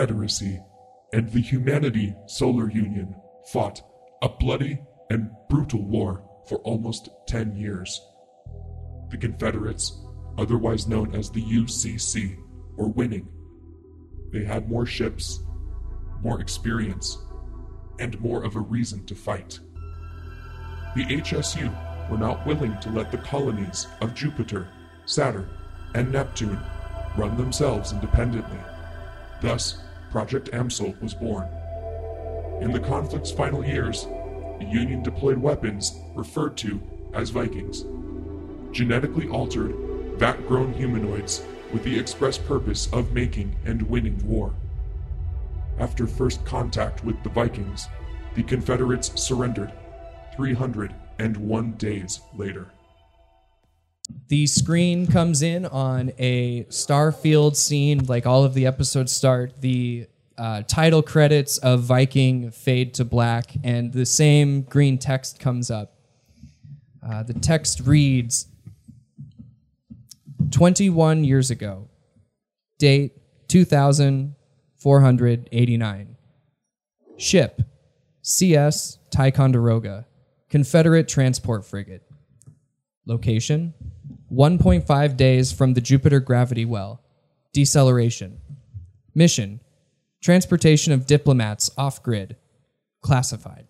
Confederacy and the Humanity Solar Union fought a bloody and brutal war for almost 10 years. The Confederates, otherwise known as the UCC, were winning. They had more ships, more experience, and more of a reason to fight. The HSU were not willing to let the colonies of Jupiter, Saturn, and Neptune run themselves independently. Thus, Project AMSOL was born. In the conflict's final years, the Union deployed weapons referred to as Vikings, genetically altered, vat grown humanoids with the express purpose of making and winning war. After first contact with the Vikings, the Confederates surrendered 301 days later. The screen comes in on a Starfield scene, like all of the episodes start. The uh, title credits of Viking fade to black, and the same green text comes up. Uh, the text reads 21 years ago, date 2489. Ship CS Ticonderoga, Confederate transport frigate. Location 1.5 days from the Jupiter gravity well. Deceleration. Mission Transportation of diplomats off grid. Classified.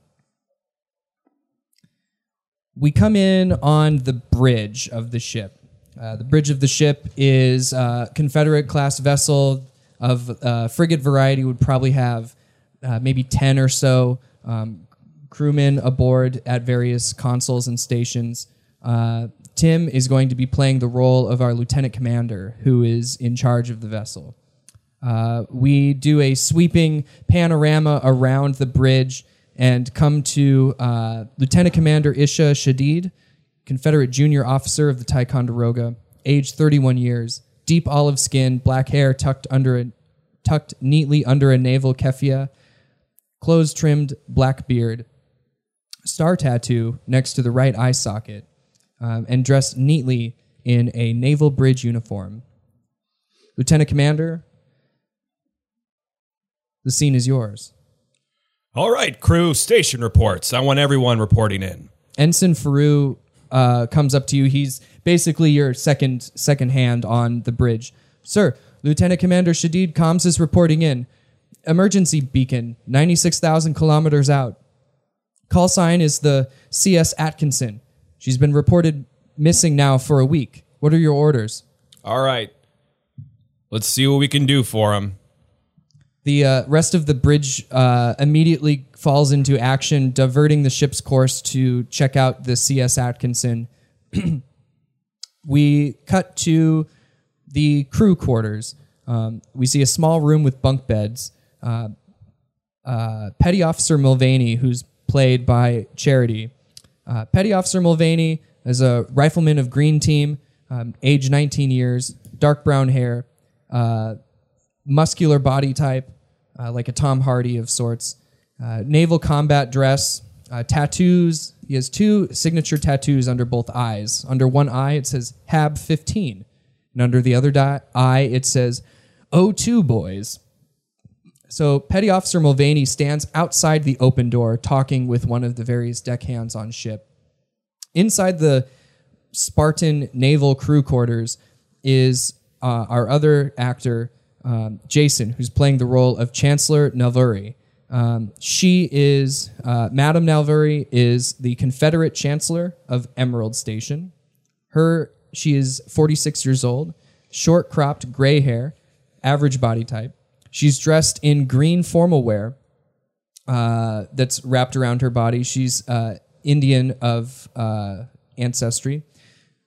We come in on the bridge of the ship. Uh, the bridge of the ship is a Confederate class vessel of uh, frigate variety, would probably have uh, maybe 10 or so um, crewmen aboard at various consoles and stations. Tim is going to be playing the role of our lieutenant commander, who is in charge of the vessel. Uh, we do a sweeping panorama around the bridge and come to uh, Lieutenant Commander Isha Shadid, Confederate junior officer of the Ticonderoga, age 31 years, deep olive skin, black hair tucked under a, tucked neatly under a naval keffiyeh, close trimmed black beard, star tattoo next to the right eye socket, um, and dressed neatly in a naval bridge uniform. Lieutenant Commander, the scene is yours. All right, crew, station reports. I want everyone reporting in. Ensign Faru uh, comes up to you. He's basically your second second hand on the bridge. Sir, Lieutenant Commander Shadid Combs is reporting in. Emergency beacon, 96,000 kilometers out. Call sign is the CS Atkinson. She's been reported missing now for a week. What are your orders? All right. Let's see what we can do for him. The uh, rest of the bridge uh, immediately falls into action, diverting the ship's course to check out the CS Atkinson. we cut to the crew quarters. Um, we see a small room with bunk beds. Uh, uh, Petty Officer Mulvaney, who's played by Charity. Uh, Petty Officer Mulvaney is a rifleman of Green Team, um, age 19 years, dark brown hair, uh, muscular body type, uh, like a Tom Hardy of sorts. Uh, naval combat dress, uh, tattoos. He has two signature tattoos under both eyes. Under one eye, it says HAB 15. And under the other di- eye, it says O2 boys. So Petty Officer Mulvaney stands outside the open door talking with one of the various deckhands on ship. Inside the Spartan naval crew quarters is uh, our other actor, um, Jason, who's playing the role of Chancellor Nalvuri. Um, she is, uh, Madame Nalvuri is the Confederate Chancellor of Emerald Station. Her, she is 46 years old, short cropped gray hair, average body type. She's dressed in green formal wear uh, that's wrapped around her body. She's uh, Indian of uh, ancestry.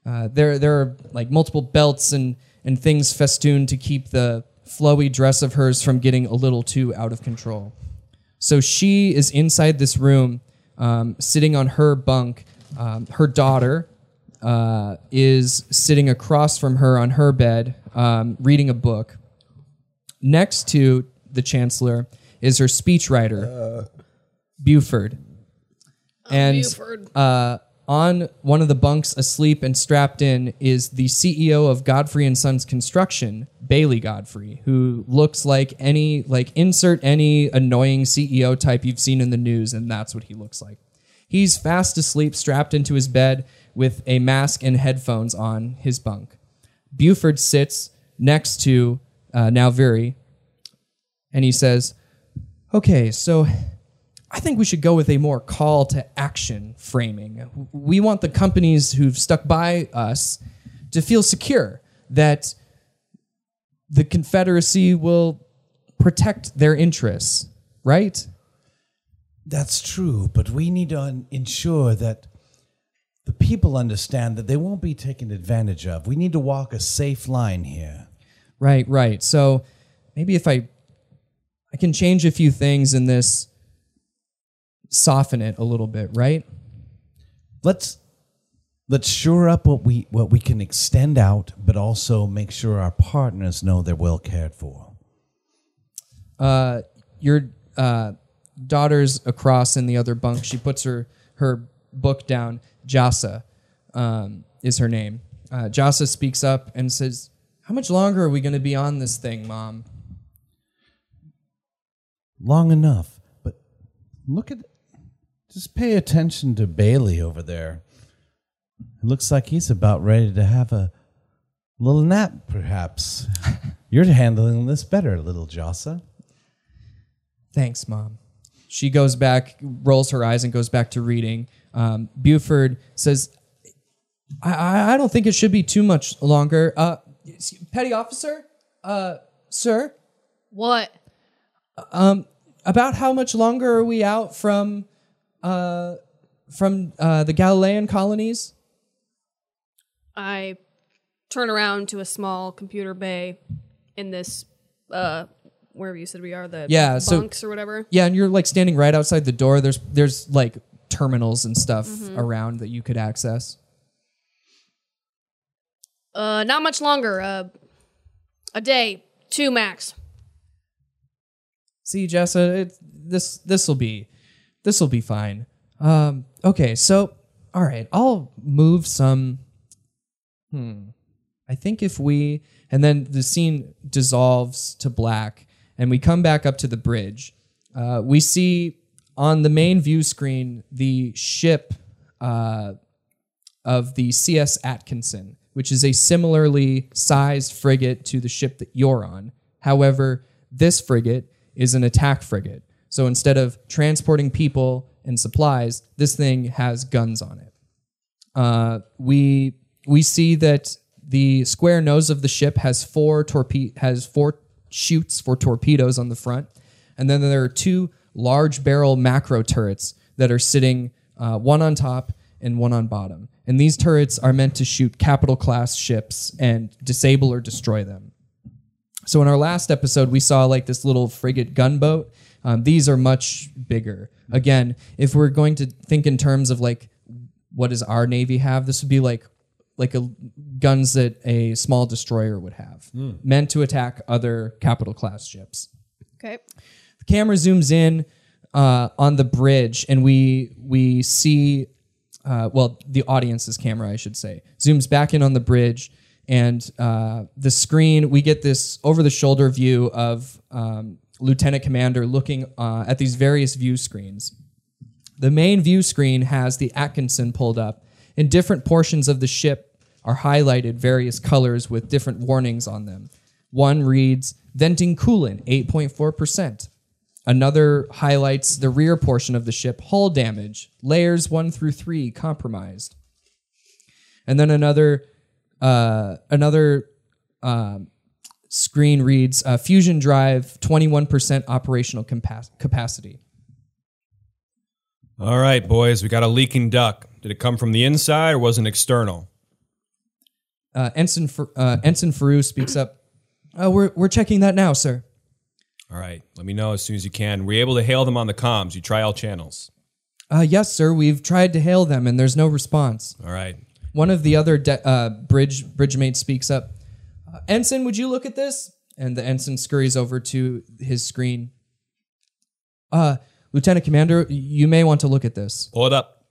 Uh, there, there are like multiple belts and, and things festooned to keep the flowy dress of hers from getting a little too out of control. So she is inside this room, um, sitting on her bunk. Um, her daughter uh, is sitting across from her on her bed, um, reading a book. Next to the chancellor is her speechwriter, Buford. And Buford. uh, on one of the bunks, asleep and strapped in, is the CEO of Godfrey and Sons Construction, Bailey Godfrey, who looks like any like insert any annoying CEO type you've seen in the news, and that's what he looks like. He's fast asleep, strapped into his bed with a mask and headphones on his bunk. Buford sits next to uh, Nalvuri, and he says, "Okay, so." I think we should go with a more call to action framing. We want the companies who've stuck by us to feel secure that the Confederacy will protect their interests, right? That's true, but we need to ensure that the people understand that they won't be taken advantage of. We need to walk a safe line here. Right, right. So maybe if I I can change a few things in this soften it a little bit, right? Let's let's shore up what we what we can extend out, but also make sure our partners know they're well cared for. Uh, your uh, daughter's across in the other bunk. She puts her her book down. Jasa um, is her name. Uh, Jasa speaks up and says, "How much longer are we going to be on this thing, Mom?" Long enough, but look at just pay attention to Bailey over there. It looks like he's about ready to have a little nap, perhaps. You're handling this better, little Jasa. Thanks, Mom. She goes back, rolls her eyes, and goes back to reading. Um, Buford says, I, I, I don't think it should be too much longer. Uh, petty officer? Uh, sir? What? um, About how much longer are we out from uh, from uh, the Galilean colonies? I turn around to a small computer bay in this uh wherever you said we are, the Yeah, so- bunks or whatever. Yeah, and you're like standing right outside the door. There's there's like terminals and stuff around that you could access. Uh not much longer. Uh a day, two max. See, Jessa, it, this this will be this will be fine. Um, okay, so all right, I'll move some. Hmm. I think if we and then the scene dissolves to black, and we come back up to the bridge. Uh, we see on the main view screen the ship uh, of the CS Atkinson, which is a similarly sized frigate to the ship that you're on. However, this frigate is an attack frigate. So instead of transporting people and supplies, this thing has guns on it. Uh, we we see that the square nose of the ship has four torpe- has four chutes for torpedoes on the front, and then there are two large barrel macro turrets that are sitting uh, one on top and one on bottom. And these turrets are meant to shoot capital class ships and disable or destroy them. So in our last episode, we saw like this little frigate gunboat. Um, these are much bigger. Again, if we're going to think in terms of like what does our navy have, this would be like like a guns that a small destroyer would have, meant to attack other capital class ships Okay. the camera zooms in uh, on the bridge and we we see uh, well the audience's camera i should say zooms back in on the bridge and uh, the screen we get this over the shoulder view of um, lieutenant commander looking uh, at these various view screens. The main view screen has the atkinson pulled up and different portions of the ship are highlighted various colors with different warnings on them. One reads venting coolant 8.4% Another highlights the rear portion of the ship, hull damage, layers one through three compromised. And then another uh, another um, screen reads uh, fusion drive 21% operational compa- capacity. All right, boys, we got a leaking duck. Did it come from the inside or was it external? Uh, Ensign, Fer- uh, Ensign Faru speaks up. Uh, we're, we're checking that now, sir. All right, let me know as soon as you can. Were you able to hail them on the comms? You try all channels. Uh, yes, sir. We've tried to hail them and there's no response. All right. One of the other de- uh, bridge bridge mates speaks up. Uh, ensign, would you look at this? And the ensign scurries over to his screen. Uh, Lieutenant Commander, you may want to look at this. Pull it up.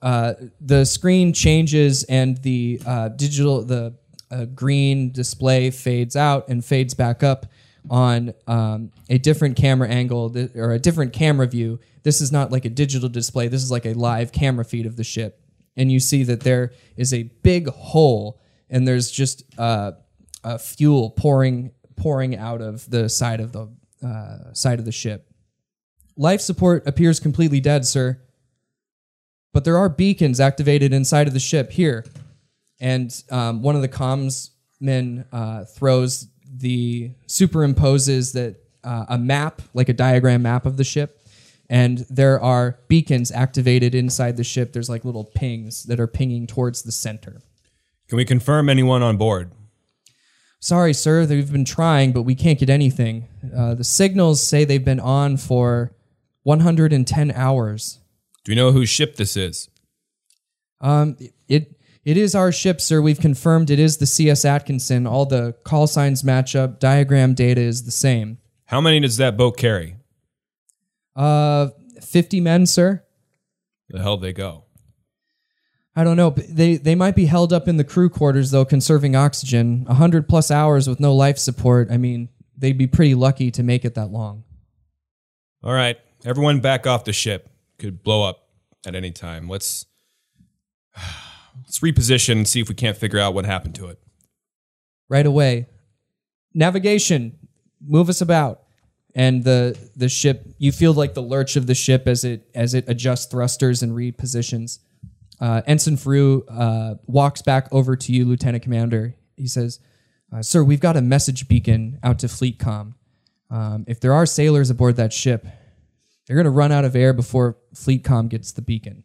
uh, the screen changes and the uh, digital the uh, green display fades out and fades back up on um, a different camera angle th- or a different camera view. This is not like a digital display. This is like a live camera feed of the ship, and you see that there is a big hole and there's just uh, uh, fuel pouring pouring out of the side of the uh, side of the ship. Life support appears completely dead, sir. But there are beacons activated inside of the ship here. And um, one of the comms men uh, throws the superimposes that uh, a map, like a diagram map of the ship. And there are beacons activated inside the ship. There's like little pings that are pinging towards the center. Can we confirm anyone on board? Sorry, sir, they've been trying, but we can't get anything. Uh, the signals say they've been on for 110 hours. Do we know whose ship this is? Um, it it is our ship, sir. We've confirmed it is the CS Atkinson. All the call signs match up. Diagram data is the same. How many does that boat carry? Uh, 50 men, sir. The hell they go? I don't know. They they might be held up in the crew quarters though, conserving oxygen. 100 plus hours with no life support. I mean, they'd be pretty lucky to make it that long. All right, everyone back off the ship. Could blow up at any time. Let's let's reposition and see if we can't figure out what happened to it. right away. Navigation, move us about. And the the ship, you feel like the lurch of the ship as it as it adjusts thrusters and repositions. Uh, Ensign Frew uh, walks back over to you, Lieutenant Commander. He says, uh, "Sir, we've got a message beacon out to FleetCom. Um, if there are sailors aboard that ship, they're going to run out of air before FleetCom gets the beacon.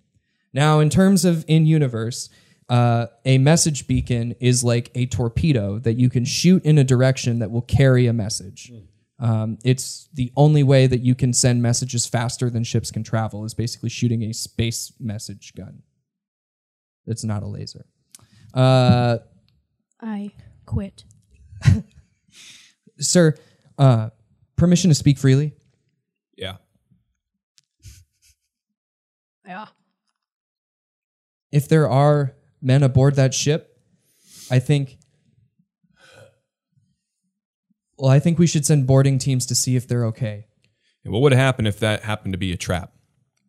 Now, in terms of in universe, uh, a message beacon is like a torpedo that you can shoot in a direction that will carry a message. Um, it's the only way that you can send messages faster than ships can travel is basically shooting a space message gun. It's not a laser. Uh, I quit. sir, uh, permission to speak freely. Yeah. Yeah. If there are men aboard that ship, I think. Well, I think we should send boarding teams to see if they're okay. And what would happen if that happened to be a trap?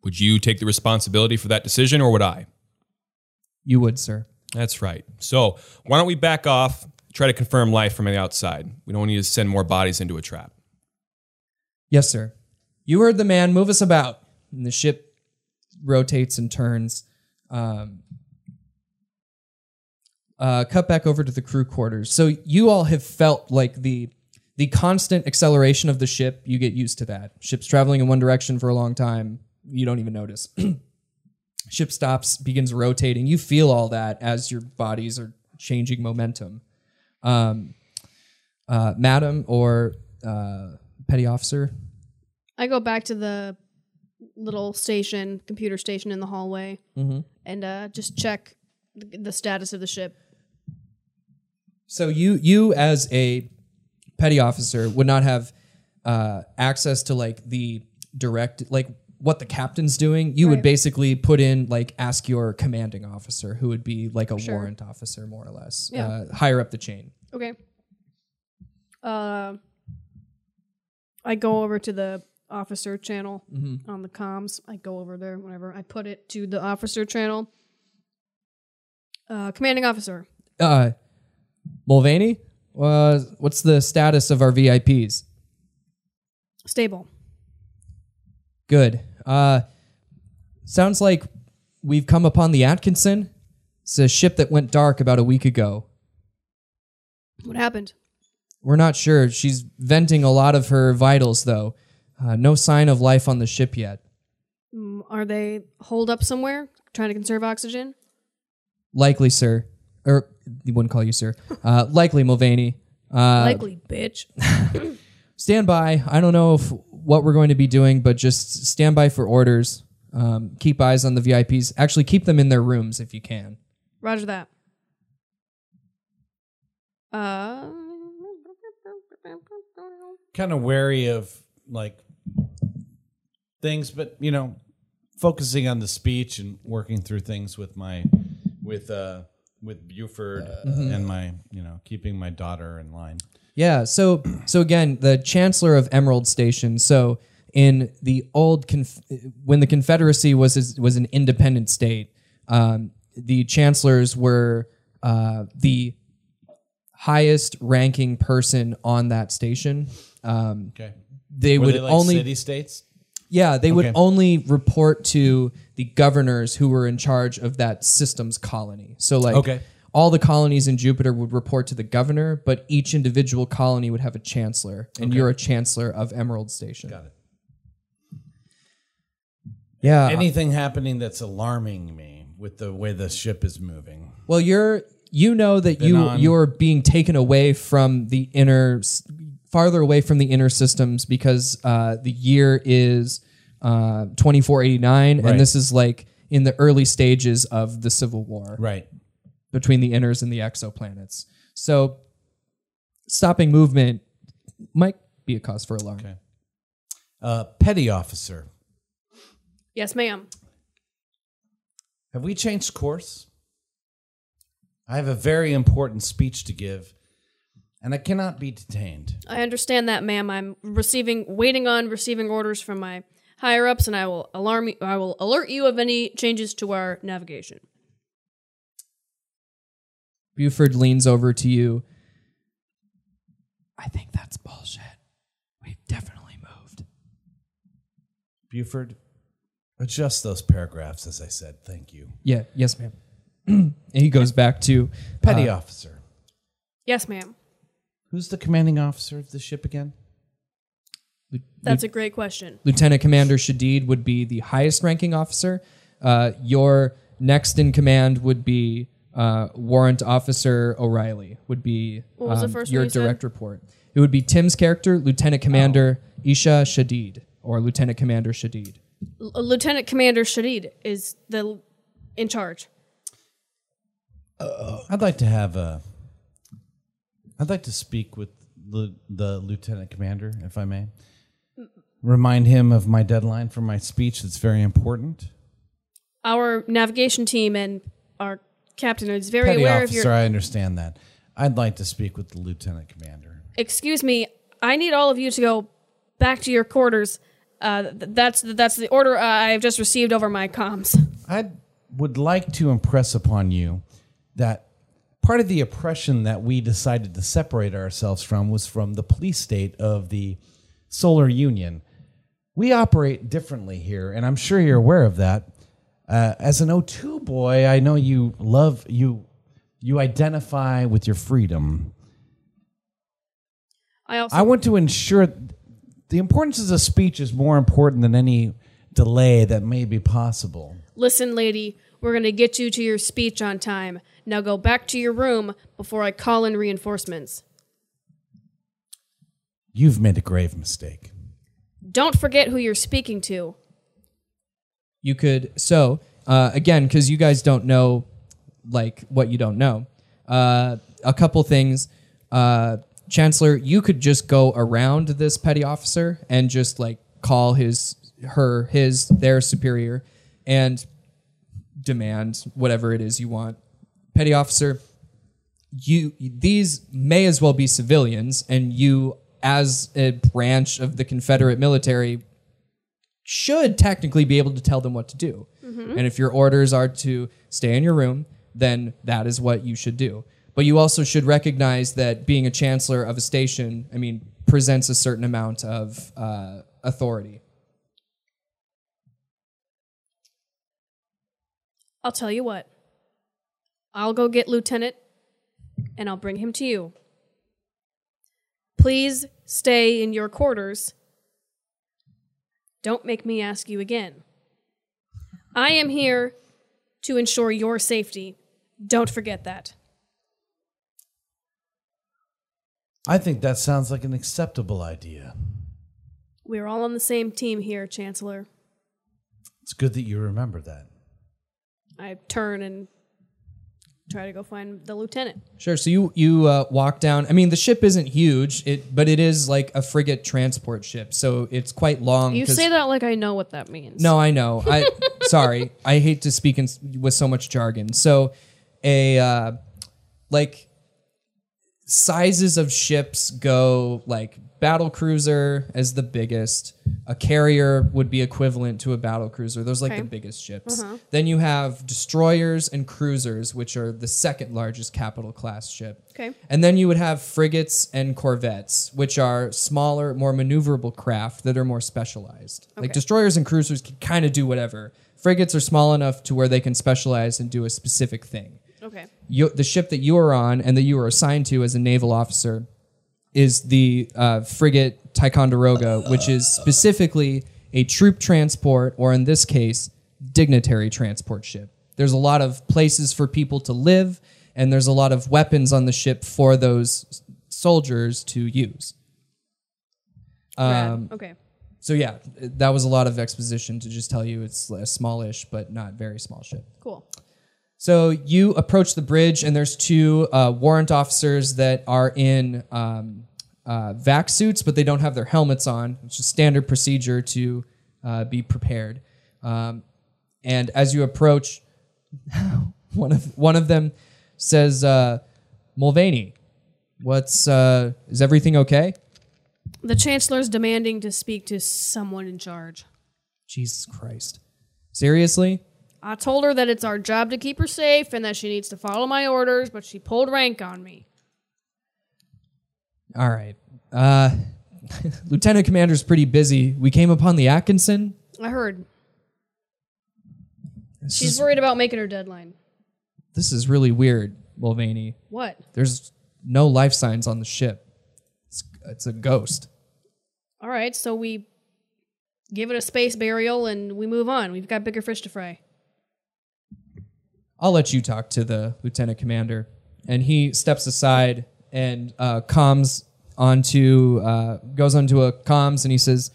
Would you take the responsibility for that decision, or would I? You would, sir. That's right. So why don't we back off, try to confirm life from the outside? We don't need to send more bodies into a trap. Yes, sir. You heard the man. Move us about. And the ship rotates and turns. Um, uh, cut back over to the crew quarters. So you all have felt like the the constant acceleration of the ship. You get used to that. Ship's traveling in one direction for a long time. You don't even notice. ship stops, begins rotating. You feel all that as your bodies are changing momentum. Um, uh, madam or uh, petty officer, I go back to the little station, computer station in the hallway, and uh, just check the, status of the ship. So you you as a petty officer would not have uh, access to like the direct like what the captain's doing. You would basically put in like ask your commanding officer, who would be like a Sure. warrant officer more or less, Yeah. uh, higher up the chain. Okay. Uh, I go over to the officer channel on the comms. I go over there whenever I put it to the officer channel. Uh, commanding officer. Uh, Mulvaney, uh, what's the status of our VIPs? Stable. Good. Uh, sounds like we've come upon the Atkinson. It's a ship that went dark about a week ago. What happened? We're not sure. She's venting a lot of her vitals, though. Uh, no sign of life on the ship yet. Mm, Are they holed up somewhere trying to conserve oxygen? Likely, sir. Or, he wouldn't call you sir. Uh, likely, Mulvaney. Uh, Likely, bitch. stand by. I don't know if what we're going to be doing, but just stand by for orders. Um, keep eyes on the VIPs. Actually, keep them in their rooms if you can. Roger that. Uh, kind of wary of like things, but you know, focusing on the speech and working through things with my with uh with Buford and my you know keeping my daughter in line. Yeah. So so again, the Chancellor of Emerald Station. So in the old conf- when the Confederacy was was an independent state, um, the chancellors were uh, the highest ranking person on that station. Um, Okay. they Were would they like only city states? Yeah they would Okay. only report to the governors who were in charge of that system's colony. So like Okay. all the colonies in Jupiter would report to the governor, but each individual colony would have a chancellor, and you're a chancellor of Emerald Station. Got it. Yeah. Anything happening that's alarming me with the way the ship is moving. well, you're you know that you on- you're being taken away from the inner, s- farther away from the inner systems because uh, the year is uh, 2489, Right. and this is like in the early stages of the Civil War. Right. between the inners and the exoplanets. So stopping movement might be a cause for alarm. Okay. Uh, petty officer. Yes, ma'am. Have we changed course? I have a very important speech to give, and I cannot be detained. I understand that, ma'am. I'm receiving, waiting on receiving orders from my higher ups, and I will alarm you. I will alert you of any changes to our navigation. Buford leans over to you. I think that's bullshit. We've definitely moved. Buford, adjust those paragraphs, as I said. Thank you. Yeah, yes, ma'am. and he goes back to Petty uh, officer. Yes, ma'am. Who's the commanding officer of the ship again? That's a great question. Lieutenant Commander Shadid would be the highest ranking officer. Uh, your next in command would be uh, Warrant Officer O'Reilly. Would be What was the um, first your you said? direct report. It would be Tim's character, Lieutenant Commander Oh. Isha Shadid, or Lieutenant Commander Shadid. L- Lieutenant Commander Shadid is the in charge. I'd like to have a. I'd like to speak with the, the lieutenant commander, if I may. Remind him of my deadline for my speech. That's very important. Our navigation team and our captain is very Petty aware of officer, your. I understand that. I'd like to speak with the lieutenant commander. Excuse me. I need all of you to go back to your quarters. Uh, th- that's that's the order uh, I have just received over my comms. I would like to impress upon you that part of the oppression that we decided to separate ourselves from was from the police state of the Solar Union. We operate differently here, and I'm sure you're aware of that. Uh, as an O2 boy, I know you love you. You identify with your freedom. I also I want to ensure the importance of the speech is more important than any delay that may be possible. listen, lady. We're gonna get you to your speech on time. Now go back to your room before I call in reinforcements. You've made a grave mistake. Don't forget who you're speaking to. You could so uh, again because you guys don't know like what you don't know. Uh, a couple things, uh, Chancellor. You could just go around this petty officer and just like call his her his their superior and demand whatever it is you want. Petty officer, you these may as well be civilians, and you as a branch of the Confederate military should technically be able to tell them what to do. And if your orders are to stay in your room, then that is what you should do. But you also should recognize that being a chancellor of a station, I mean, presents a certain amount of uh, authority. I'll tell you what. I'll go get Lieutenant and I'll bring him to you. Please stay in your quarters. Don't make me ask you again. I am here to ensure your safety. Don't forget that. I think that sounds like an acceptable idea. We're all on the same team here, Chancellor. It's good that you remember that. I turn and try to go find the lieutenant. Sure. So you you uh, walk down. I mean, the ship isn't huge, it but it is like a frigate transport ship, so it's quite long. You say that like I know what that means. No, I know. I sorry. I hate to speak in, with so much jargon. So, a uh, like sizes of ships go like battle cruiser as the biggest. A carrier would be equivalent to a battle cruiser. Those are like Okay. the biggest ships. Uh-huh. Then you have destroyers and cruisers, which are the second largest capital class ship. Okay. And then you would have frigates and corvettes, which are smaller, more maneuverable craft that are more specialized. Like Okay. destroyers and cruisers can kind of do whatever. Frigates are small enough to where they can specialize and do a specific thing. Okay. You, the ship that you are on and that you are assigned to as a naval officer is the uh, frigate Ticonderoga, which is specifically a troop transport, or in this case, dignitary transport ship. There's a lot of places for people to live, and there's a lot of weapons on the ship for those soldiers to use. Um, okay. so yeah, that was a lot of exposition to just tell you it's a smallish but not very small ship. Cool. So you approach the bridge, and there's two uh, warrant officers that are in um, uh, vac suits, but they don't have their helmets on. It's just standard procedure to uh, be prepared. Um, and as you approach, one of one of them says, uh, "Mulvaney, what's uh, is everything okay?" The chancellor's demanding to speak to someone in charge. Jesus Christ, seriously? I told her that it's our job to keep her safe and that she needs to follow my orders, but she pulled rank on me. All right. Uh, Lieutenant Commander's pretty busy. We came upon the Atkinson. I heard. This She's is, worried about making her deadline. this is really weird, Mulvaney. What? There's no life signs on the ship. It's, it's a ghost. All right, so we give it a space burial and we move on. We've got bigger fish to fry. I'll let you talk to the lieutenant commander. And he steps aside and uh, comms onto, uh, goes onto a comms and he says,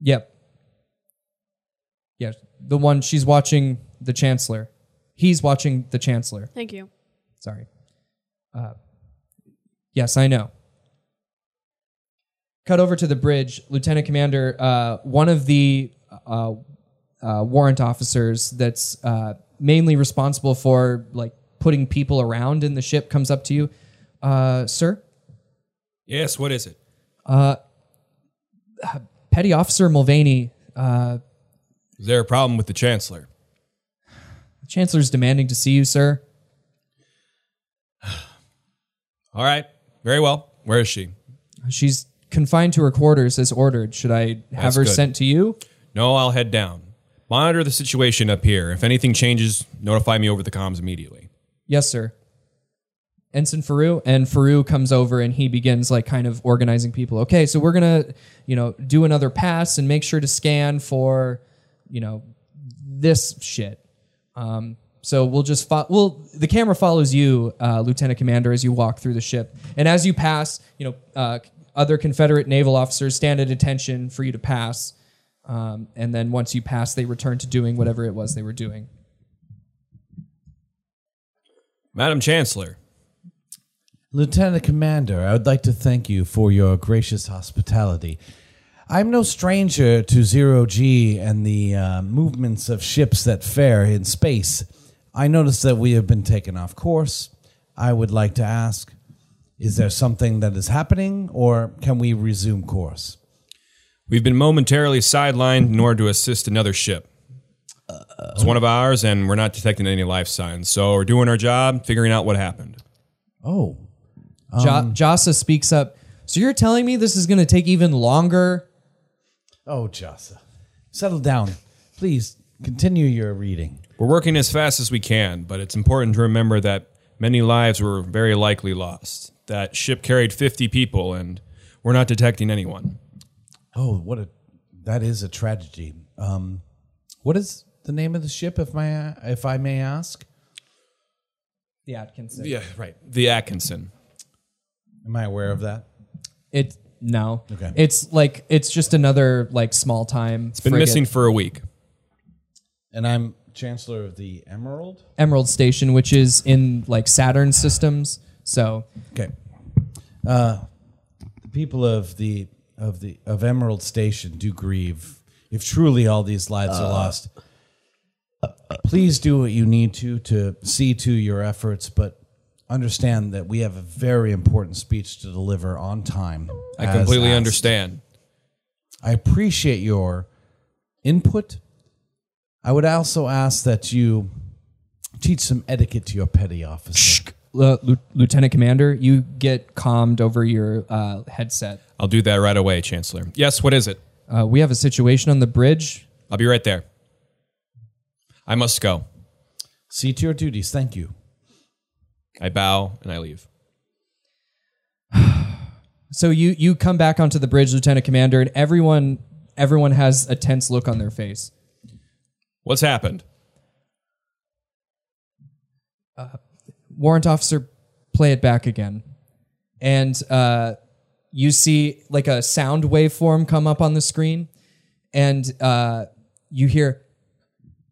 Yep. Yeah, the one she's watching the Chancellor. He's watching the Chancellor. Thank you. Sorry. Uh, yes, I know. Cut over to the bridge, Lieutenant Commander. Uh, one of the uh, uh, warrant officers that's uh, mainly responsible for like putting people around in the ship comes up to you, uh, sir. Yes, what is it? Petty Officer Mulvaney. Uh, Is there a problem with the Chancellor? the Chancellor's demanding to see you, sir. All right, very well. Where is she? She's confined to her quarters as ordered. Should I have That's her good. sent to you? No, I'll head down. Monitor the situation up here. If anything changes, notify me over the comms immediately. Yes, sir. Ensign Faru and Faru comes over and he begins like kind of organizing people. Okay, so we're gonna, you know, do another pass and make sure to scan for, you know, this shit. Um, so we'll just fo- well, the camera follows you, uh, Lieutenant Commander, as you walk through the ship, and as you pass, you know, uh, other Confederate naval officers stand at attention for you to pass, um, and then once you pass, they return to doing whatever it was they were doing. Madam Chancellor, Lieutenant Commander, I would like to thank you for your gracious hospitality. I'm no stranger to zero G and the uh, movements of ships that fare in space. I notice that we have been taken off course. I would like to ask is there something that is happening, or can we resume course? we've been momentarily sidelined in order to assist another ship. It's one of ours, and we're not detecting any life signs. So we're doing our job, figuring out what happened. Oh, Jo- Jasa speaks up. So you're telling me this is going to take even longer? oh, Jasa. Settle down. Please continue your reading. We're working as fast as we can, but it's important to remember that many lives were very likely lost. That ship carried 50 people, and we're not detecting anyone. Oh, what a that is a tragedy. Um, what is the name of the ship, if my if I may ask? The Atkinson. Yeah, right. The Atkinson. Am I aware of that? It no. Okay. It's like it's just another like small time. It's been missing for a week. And I'm Chancellor of the Emerald. Emerald Station, which is in like Saturn systems. So Okay. Uh, the people of the of the of Emerald Station do grieve if truly all these lives are lost. Please do what you need to to see to your efforts, but understand that we have a very important speech to deliver on time. I as completely asked. understand. I appreciate your input. I would also ask that you teach some etiquette to your petty officer. uh, Lieu- Lieutenant Commander, you get calmed over your uh, headset. I'll do that right away, Chancellor. Yes, what is it? Uh, we have a situation on the bridge. I'll be right there. I must go. See to your duties. Thank you. I bow and I leave. So you you come back onto the bridge, Lieutenant Commander, and everyone everyone has a tense look on their face. What's happened? Warrant officer, play it back again, and uh, you see like a sound waveform come up on the screen, and uh, you hear,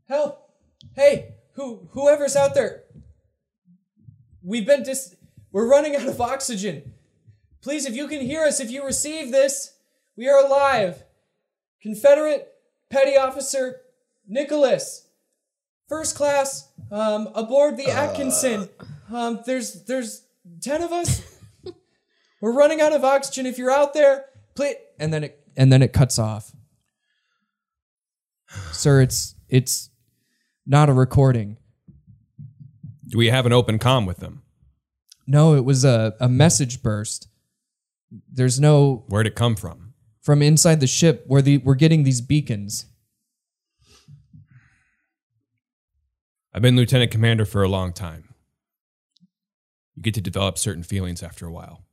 "Help! Hey, who whoever's out there, we've been dis, we're running out of oxygen. Please, if you can hear us, if you receive this, we are alive. Confederate Petty Officer Nicholas, first class, um, aboard the Atkinson. Um, there's there's ten of us. We're running out of oxygen. If you're out there, please. And then it and then it cuts off. Sir, it's it's not a recording. Do we have an open com with them? No, it was a, a message burst. There's no Where'd it come from? from inside the ship where the we're getting these beacons. I've been lieutenant commander for a long time. You get to develop certain feelings after a while.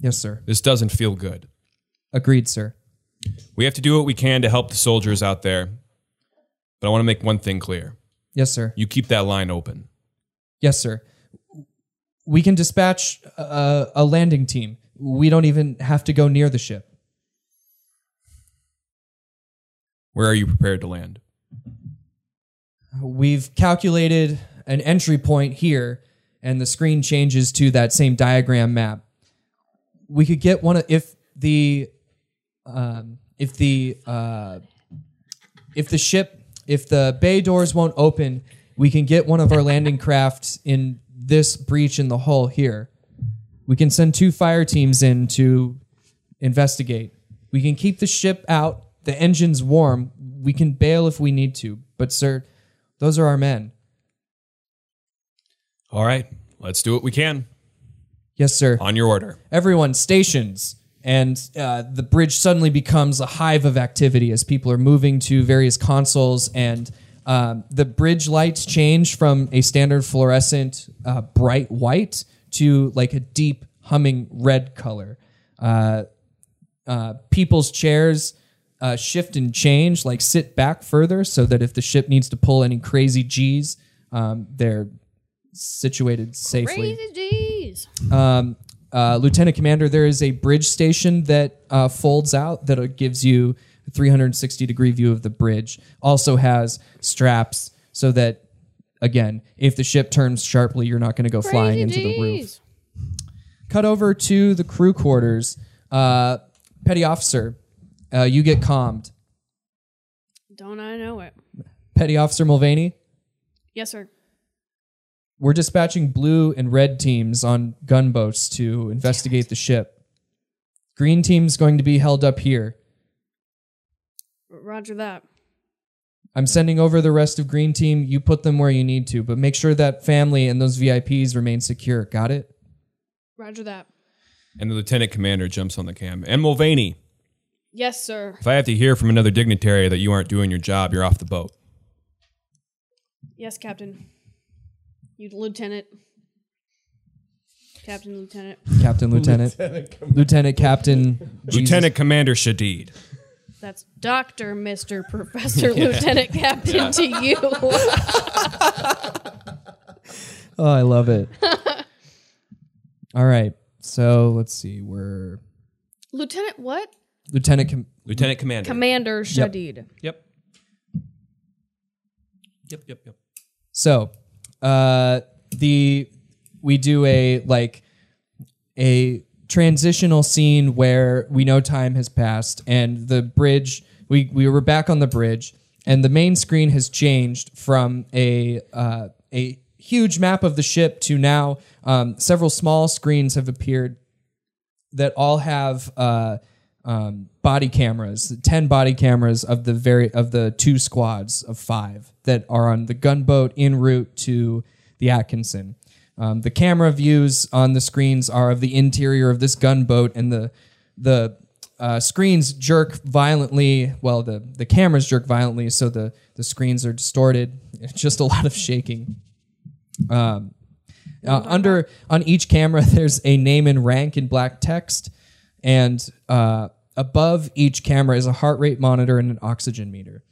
Yes, sir. This doesn't feel good. Agreed, sir. We have to do what we can to help the soldiers out there. But I want to make one thing clear. Yes, sir. You keep that line open. Yes, sir. We can dispatch a, a landing team. We don't even have to go near the ship. Where are you prepared to land? We've calculated an entry point here, and the screen changes to that same diagram map. We could get one of if the um, if the uh, if the ship if the bay doors won't open, we can get one of our landing crafts in this breach in the hull here. We can send two fire teams in to investigate. We can keep the ship out, the engines warm. We can bail if we need to. But sir, those are our men. All right, let's do what we can. Yes, sir. On your order. Everyone stations, and uh, the bridge suddenly becomes a hive of activity as people are moving to various consoles, and um, the bridge lights change from a standard fluorescent uh, bright white to like a deep humming red color. Uh, uh, people's chairs uh, shift and change, like sit back further, so that if the ship needs to pull any crazy G's, um, they're situated safely Crazy G's. um, uh, Lieutenant Commander, there is a bridge station that uh, folds out that gives you a 360 degree view of the bridge. Also has straps so that, again, if the ship turns sharply, you're not going to go flying into the roof. Cut over to the crew quarters. Uh, Petty Officer, uh, you get calmed. Don't I know it? Petty Officer Mulvaney, Yes, sir. We're dispatching blue and red teams on gunboats to investigate the ship. Green team's going to be held up here. Roger that. I'm sending over the rest of Green Team. You put them where you need to, but make sure that family and those VIPs remain secure. Got it? Roger that. And the lieutenant commander jumps on the cam. And Mulvaney, Yes, sir. if I have to hear from another dignitary that you aren't doing your job, you're off the boat. Yes, Captain. You lieutenant. Captain, lieutenant. Captain, Lieutenant, Lieutenant, Captain, Lieutenant Commander Shadid. That's Doctor, Mister, Professor, Lieutenant, Captain to you. Oh, I love it. All right, so let's see. We're Lieutenant, what? Lieutenant. Com- Lieutenant Commander. Commander Shadid. yep. Yep, yep, yep. So, uh, the we do a like a transitional scene where we know time has passed and the bridge we we were back on the bridge and the main screen has changed from a uh, a huge map of the ship to now um, several small screens have appeared that all have uh, um, body cameras, ten body cameras of the very of the two squads of five that are on the gunboat en route to the Atkinson. Um, the camera views on the screens are of the interior of this gunboat, and the the uh, screens jerk violently. Well, the the cameras jerk violently, so the the screens are distorted. It's just a lot of shaking. Um, uh, under on each camera, there's a name and rank in black text, and uh, above each camera is a heart rate monitor and an oxygen meter.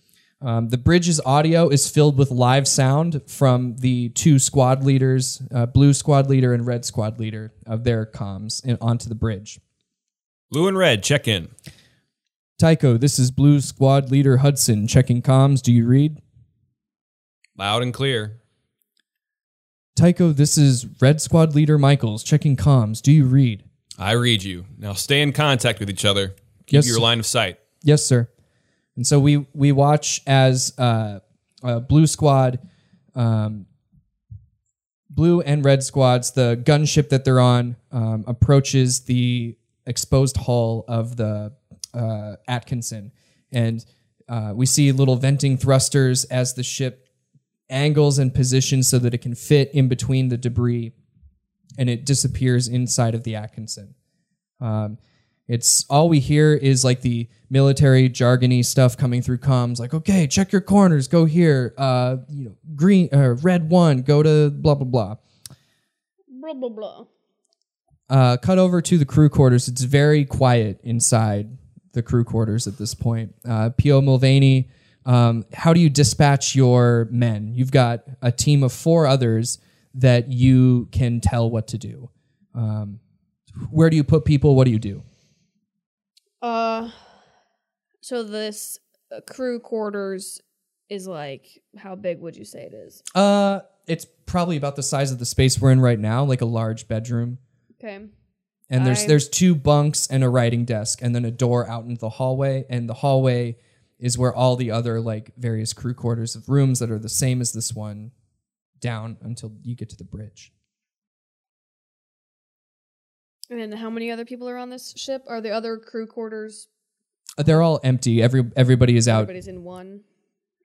Um, the bridge's audio is filled with live sound from the two squad leaders, uh, blue squad leader and red squad leader, of their comms in, onto the bridge. Blue and red, check in. Tycho, this is blue squad leader Hudson checking comms. Do you read? Loud and clear. Tycho, this is red squad leader Michaels checking comms. Do you read? I read you. Now stay in contact with each other. Keep Yes, your line of sight. Yes, sir. And so we we watch as uh, uh, blue squad, um, blue and red squads, the gunship that they're on um, approaches the exposed hull of the uh, Atkinson, and uh, we see little venting thrusters as the ship angles and positions so that it can fit in between the debris, and it disappears inside of the Atkinson. Um, it's all we hear is like the military jargony stuff coming through comms, like okay, check your corners, go here, uh, you know, green, uh, red one, go to blah blah blah. Blah blah blah. Uh, cut over to the crew quarters. It's very quiet inside the crew quarters at this point. Uh, P.O. Mulvaney, um, how do you dispatch your men? You've got a team of four others that you can tell what to do. Um, where do you put people? What do you do? Uh, so this uh, crew quarters is like how big would you say it is? Uh, it's probably about the size of the space we're in right now, like a large bedroom. Okay. And there's I- there's two bunks and a writing desk, and then a door out into the hallway. And the hallway is where all the other like various crew quarters of rooms that are the same as this one, down until you get to the bridge. And how many other people are on this ship? Are the other crew quarters? Uh, They're all empty. Every everybody is out. Everybody's in one,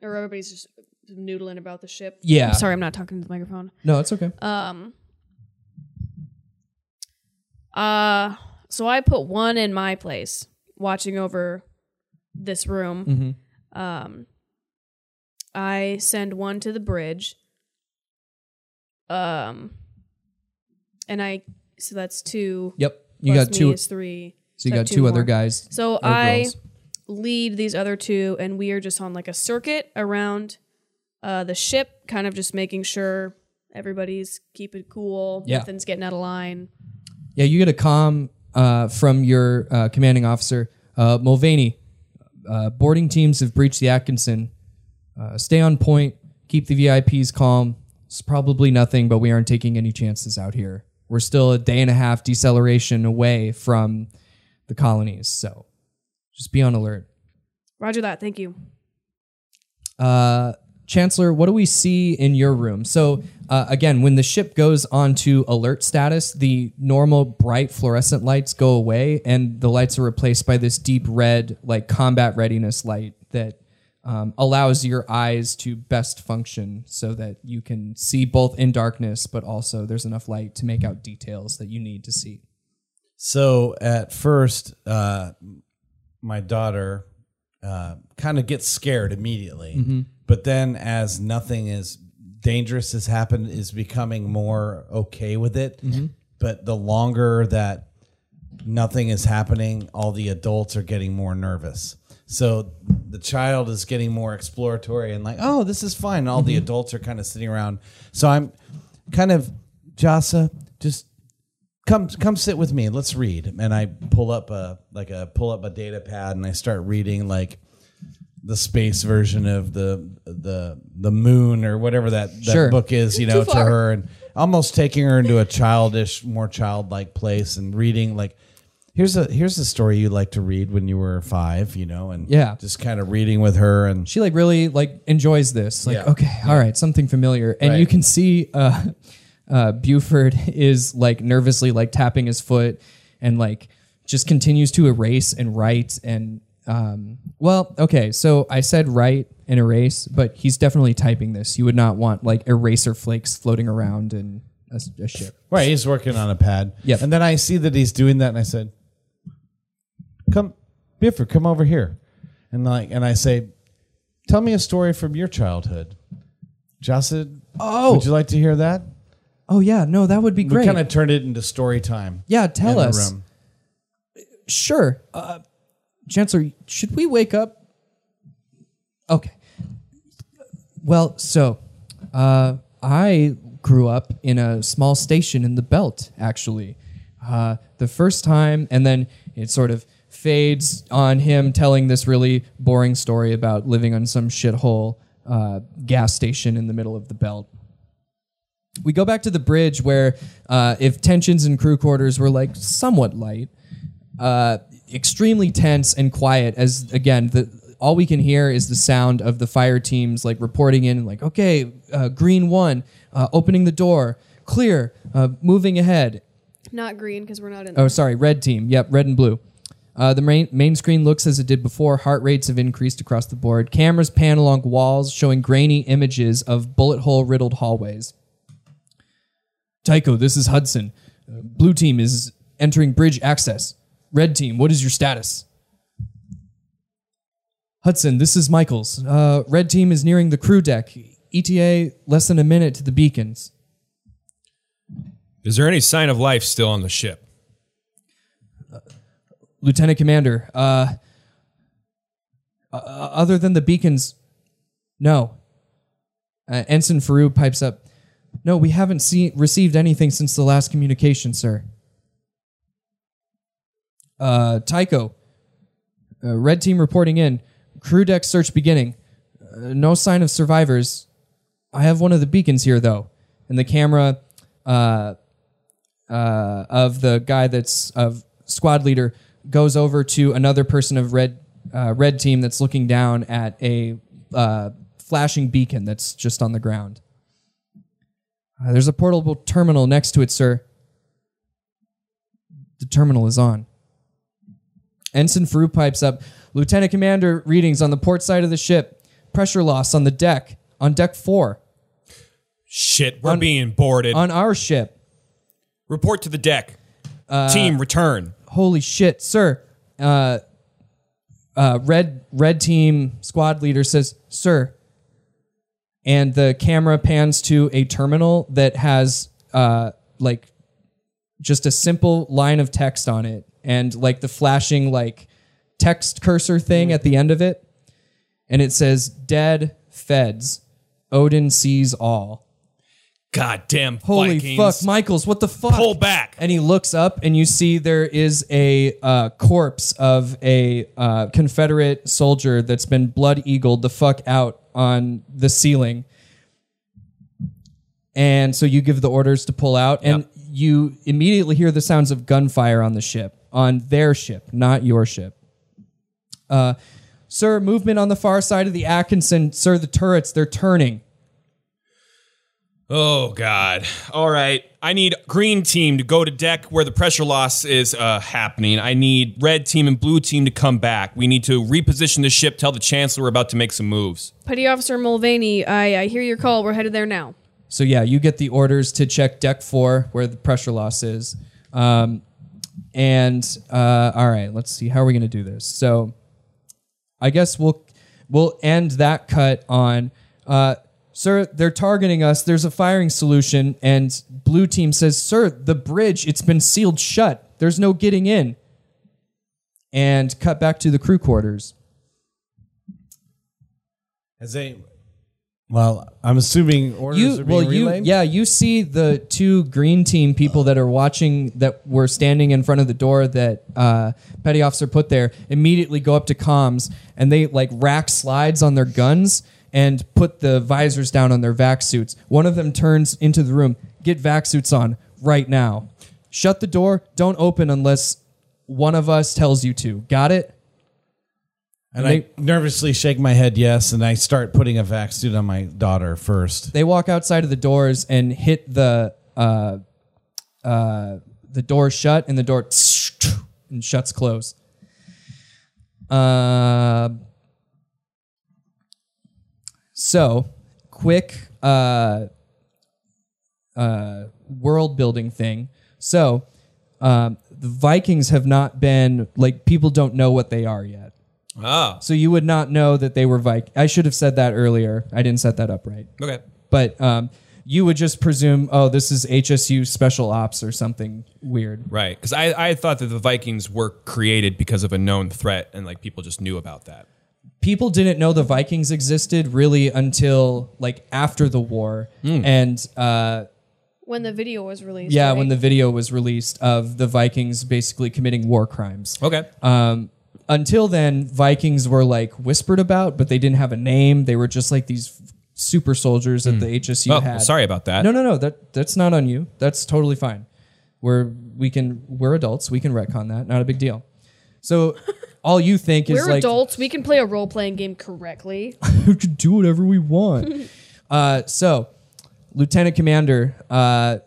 or everybody's just noodling about the ship. Yeah. I'm sorry, I'm not talking to the microphone. No, it's okay. Um. Uh. So I put one in my place, watching over this room. Mm-hmm. Um. I send one to the bridge. Um. And I so that's two. Yep, you got two. Is three. So you got have two other guys. So I girls. lead these other two, and we are just on like a circuit around uh, the ship, kind of just making sure everybody's keeping cool, Yeah. nothing's getting out of line. Yeah, you get a comm uh, from your uh, commanding officer, uh, Mulvaney. Uh, boarding teams have breached the Atkinson. Uh, stay on point. Keep the VIPs calm. It's probably nothing, but we aren't taking any chances out here. We're still a day and a half deceleration away from the colonies, so just be on alert. Roger that. Thank you. Uh, Chancellor, what do we see in your room? So, uh, again, when the ship goes onto alert status, the normal bright fluorescent lights go away, and the lights are replaced by this deep red, like combat readiness light that um, allows your eyes to best function so that you can see both in darkness, but also there's enough light to make out details that you need to see. So at first, uh, my daughter uh, kind of gets scared immediately, but then as nothing is dangerous has happened, is becoming more okay with it. But the longer that nothing is happening, all the adults are getting more nervous. So the child is getting more exploratory and like, oh, this is fine. All the mm-hmm. adults are kind of sitting around. So I'm kind of, Jasa, just come come sit with me let's read and i pull up a like a pull up a data pad and i start reading like the space version of the the the moon or whatever that, that Sure. book is, you know, Too to far. her and almost taking her into a childish, more childlike place and reading like here's a here's a story you like to read when you were five, you know, and Yeah. just kind of reading with her and she like really like enjoys this like Yeah. okay all right something familiar and Right. you can see uh uh buford is like nervously like tapping his foot and like just continues to erase and write and um well okay so i said write and erase but he's definitely typing this you would not want like eraser flakes floating around in a, a ship Right, he's working on a pad. Yep. And then I see that he's doing that, and I said, "Come, Buford, come over here." And like, and I say, "Tell me a story from your childhood." Josh said, Oh. would you like to hear that?" oh yeah no that would be great. We kind of turned it into story time. yeah tell in the us room. Sure. Uh, Chancellor, should we wake up? Okay. Well, so uh, I grew up in a small station in the belt, actually. Uh, the first time, and then it sort of fades on him telling this really boring story about living on some shithole uh, gas station in the middle of the belt we go back to the bridge where uh, if tensions in crew quarters were like somewhat light uh, extremely tense and quiet as again the all we can hear is the sound of the fire teams like reporting in like okay uh, green one uh, opening the door clear uh, moving ahead Not green because we're not in. Oh, sorry, red team. Yep, red and blue. Uh, the main, main screen looks as it did before. Heart rates have increased across the board. Cameras pan along walls, showing grainy images of bullet hole riddled hallways. Tycho, this is Hudson. Uh, blue team is entering bridge access. Red team, what is your status? Hudson, this is Michaels. Uh, red team is nearing the crew deck. ETA less than a minute to the beacons. Is there any sign of life still on the ship? Lieutenant Commander, uh, uh, other than the beacons, no. Uh, Ensign Farouk pipes up. No, we haven't seen received anything since the last communication, sir. Uh, Tycho, uh, red team reporting in. Crew deck search beginning. Uh, no sign of survivors. I have one of the beacons here, though, and the camera uh, uh, of the guy that's of squad leader goes over to another person of red uh, red team that's looking down at a uh, flashing beacon that's just on the ground. Uh, there's a portable terminal next to it, sir. The terminal is on. Ensign Farouk pipes up. Lieutenant Commander, readings on the port side of the ship. Pressure loss on the deck. On deck four. Shit, we're On- being boarded. On our ship. Report to the deck. Uh, Team, return. Holy shit, sir. Uh, uh, red red team squad leader says, "Sir." And the camera pans to a terminal that has uh, like just a simple line of text on it, and like the flashing like text cursor thing at the end of it, and it says "Dead Feds." Odin sees all. Goddamn Holy Vikings. fuck, Michaels! What the fuck? Pull back. And he looks up, and you see there is a uh, corpse of a uh, Confederate soldier that's been blood eagled the fuck out on the ceiling. And so you give the orders to pull out, and Yep. you immediately hear the sounds of gunfire on the ship, on their ship, not your ship. Uh, sir, movement on the far side of the Atkinson. Sir, the turrets, they're turning. Oh God! All right, I need green team to go to deck where the pressure loss is uh, happening. I need red team and blue team to come back. We need to reposition the ship. Tell the chancellor we're about to make some moves. Petty Officer Mulvaney, I, I hear your call. We're headed there now. So yeah, you get the orders to check deck four where the pressure loss is. Um, and uh, all right, let's see how are we going to do this. So I guess we'll we'll end that cut on. Uh, Sir, they're targeting us. There's a firing solution, and blue team says, "Sir, the bridge it's been sealed shut. There's no getting in." And cut back to the crew quarters. As they Well, I'm assuming orders You are being well, you relayed. yeah, you see the two green team people that are watching that were standing in front of the door that uh, petty officer put there immediately go up to comms and they like rack slides on their guns and put the visors down on their vac suits. One of them turns into the room. Get vac suits on right now. Shut the door. Don't open unless one of us tells you to. Got it? and they- I nervously shake my head yes, and I start putting a vac suit on my daughter first. they walk outside of the doors and hit the uh, uh, the door shut, and the door and shuts close. Uh, so quick uh, uh, world building thing. So um, the Vikings have not been like people don't know what they are yet. Oh, So you would not know that they were Viking. I should have said that earlier. I didn't set that up right okay. but um, you would just presume, oh, this is HSU special ops or something weird. Right. Because I, I thought that the Vikings were created because of a known threat and like people just knew about that. People didn't know the Vikings existed really until like after the war, and uh, When the video was released. yeah, right? when the video was released of the Vikings basically committing war crimes. Okay. Um, until then, Vikings were like whispered about, but they didn't have a name. They were just like these super soldiers that the HSU oh, had. sorry about that. No, no, no. That that's not on you. That's totally fine. We're we can we're adults. We can retcon that. Not a big deal. So all you think is We're like adults. We can play a role playing game correctly. we can do whatever we want. uh, so, Lieutenant Commander, uh,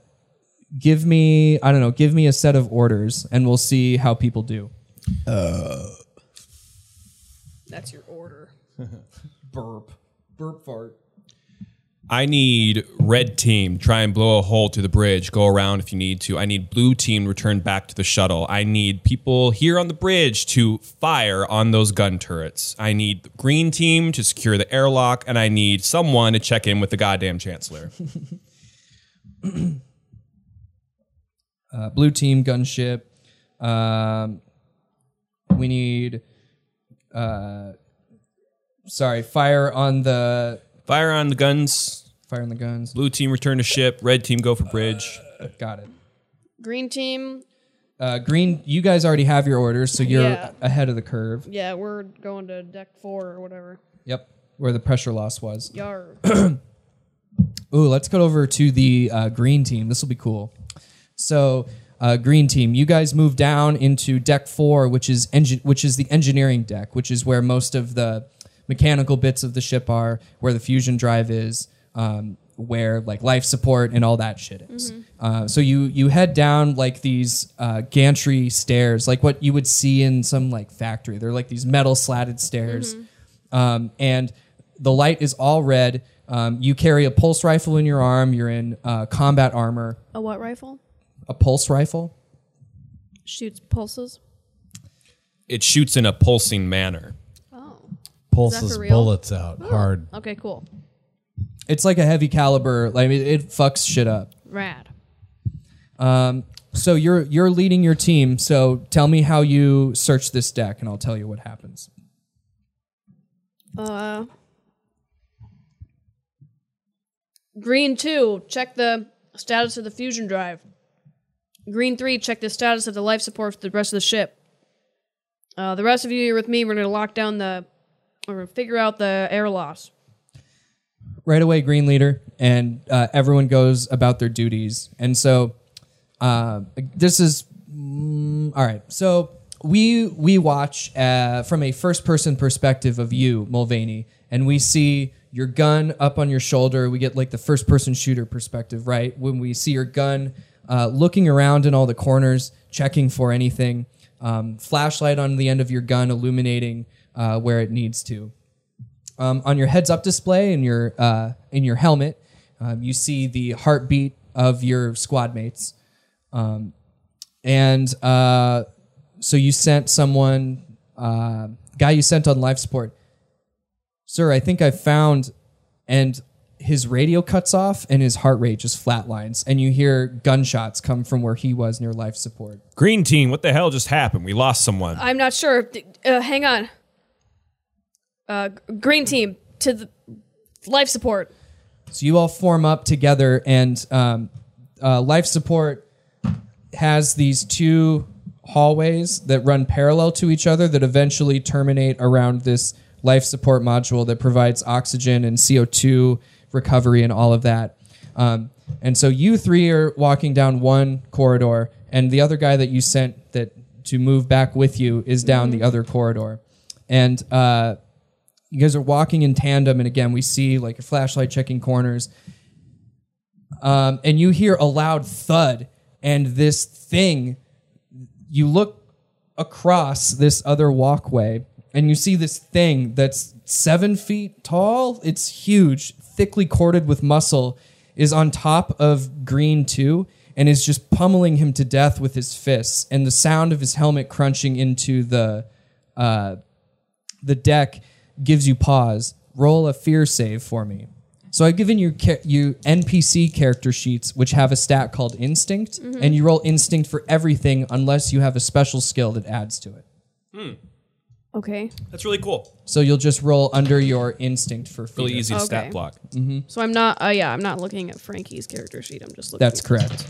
give me I don't know, give me a set of orders, and we'll see how people do. That's your order. Burp, burp fart. I need red team try and blow a hole to the bridge. Go around if you need to. I need blue team return back to the shuttle. I need people here on the bridge to fire on those gun turrets. I need green team to secure the airlock, and I need someone to check in with the goddamn chancellor. Uh, blue team gunship. Um, we need. Uh, sorry, fire on the fire on the guns. fire on the guns. Blue team return to ship. Red team go for bridge. Got it. Green team. Uh, green, you guys already have your orders, so you're Yeah. ahead of the curve. Yeah, we're going to deck four or whatever. Yep, where the pressure loss was. Yar. Ooh, let's go over to the uh, green team. This will be cool. So, uh, green team, you guys move down into deck four, which is engine, which is the engineering deck, which is where most of the mechanical bits of the ship are, where the fusion drive is, um, where like life support and all that shit is. Uh, so you you head down like these uh, gantry stairs, like what you would see in some like factory. They're like these metal slatted stairs um, and the light is all red. Um, you carry a pulse rifle in your arm. You're in uh, combat armor. a what rifle? A pulse rifle. Shoots pulses. It shoots in a pulsing manner. Pulses bullets out hard. Okay, cool. It's like a heavy caliber. Like it, it fucks shit up. Rad. Um, so you're you're leading your team. So tell me how you search this deck, and I'll tell you what happens. Uh, green 2, check the status of the fusion drive. Green 3, check the status of the life support for the rest of the ship. Uh, the rest of you are with me. We're going to lock down the. To figure out the air loss. right away green leader and uh, everyone goes about their duties. And so uh, this is mm, all right. So we we watch uh, from a first person perspective of you mulvaney and we see your gun up on your shoulder. We get like the first person shooter perspective right? When we see your gun uh, looking around in all the corners checking for anything um, flashlight on the end of your gun illuminating uh, where it needs to um, on your heads up display in your uh, in your helmet, um, you see the heartbeat of your squad mates, um, and uh, so you sent someone, uh, guy you sent on life support, sir. I think I found, and his radio cuts off and his heart rate just flatlines, and you hear gunshots come from where he was near life support. Green team, what the hell just happened? We lost someone. I'm not sure. Uh, hang on. Uh, green team to the Life support. So you all form up together, and um, uh, life support has these two hallways that run parallel to each other that eventually terminate around this life support module that provides oxygen and CO2 recovery and all of that. Um, and so you three are walking down one corridor, and the other guy that you sent that to move back with you is down the other corridor. And uh, you guys are walking in tandem, and again, we see like a flashlight checking corners. Um, and you hear a loud thud, and this thing, you look across this other walkway, and you see this thing that's seven feet tall. It's huge, thickly corded with muscle, is on top of Green 2 and is just pummeling him to death with his fists. And the sound of his helmet crunching into the uh, the deck gives you pause. Roll a fear save for me. So I've given you cha- you NPC character sheets which have a stat called instinct, and you roll instinct for everything unless you have a special skill that adds to it. Okay. That's really cool. So you'll just roll under your instinct for fear. Really easy to Okay. stat block. So I'm not. Uh, yeah, I'm not looking at Frankie's character sheet. I'm just looking. That's correct.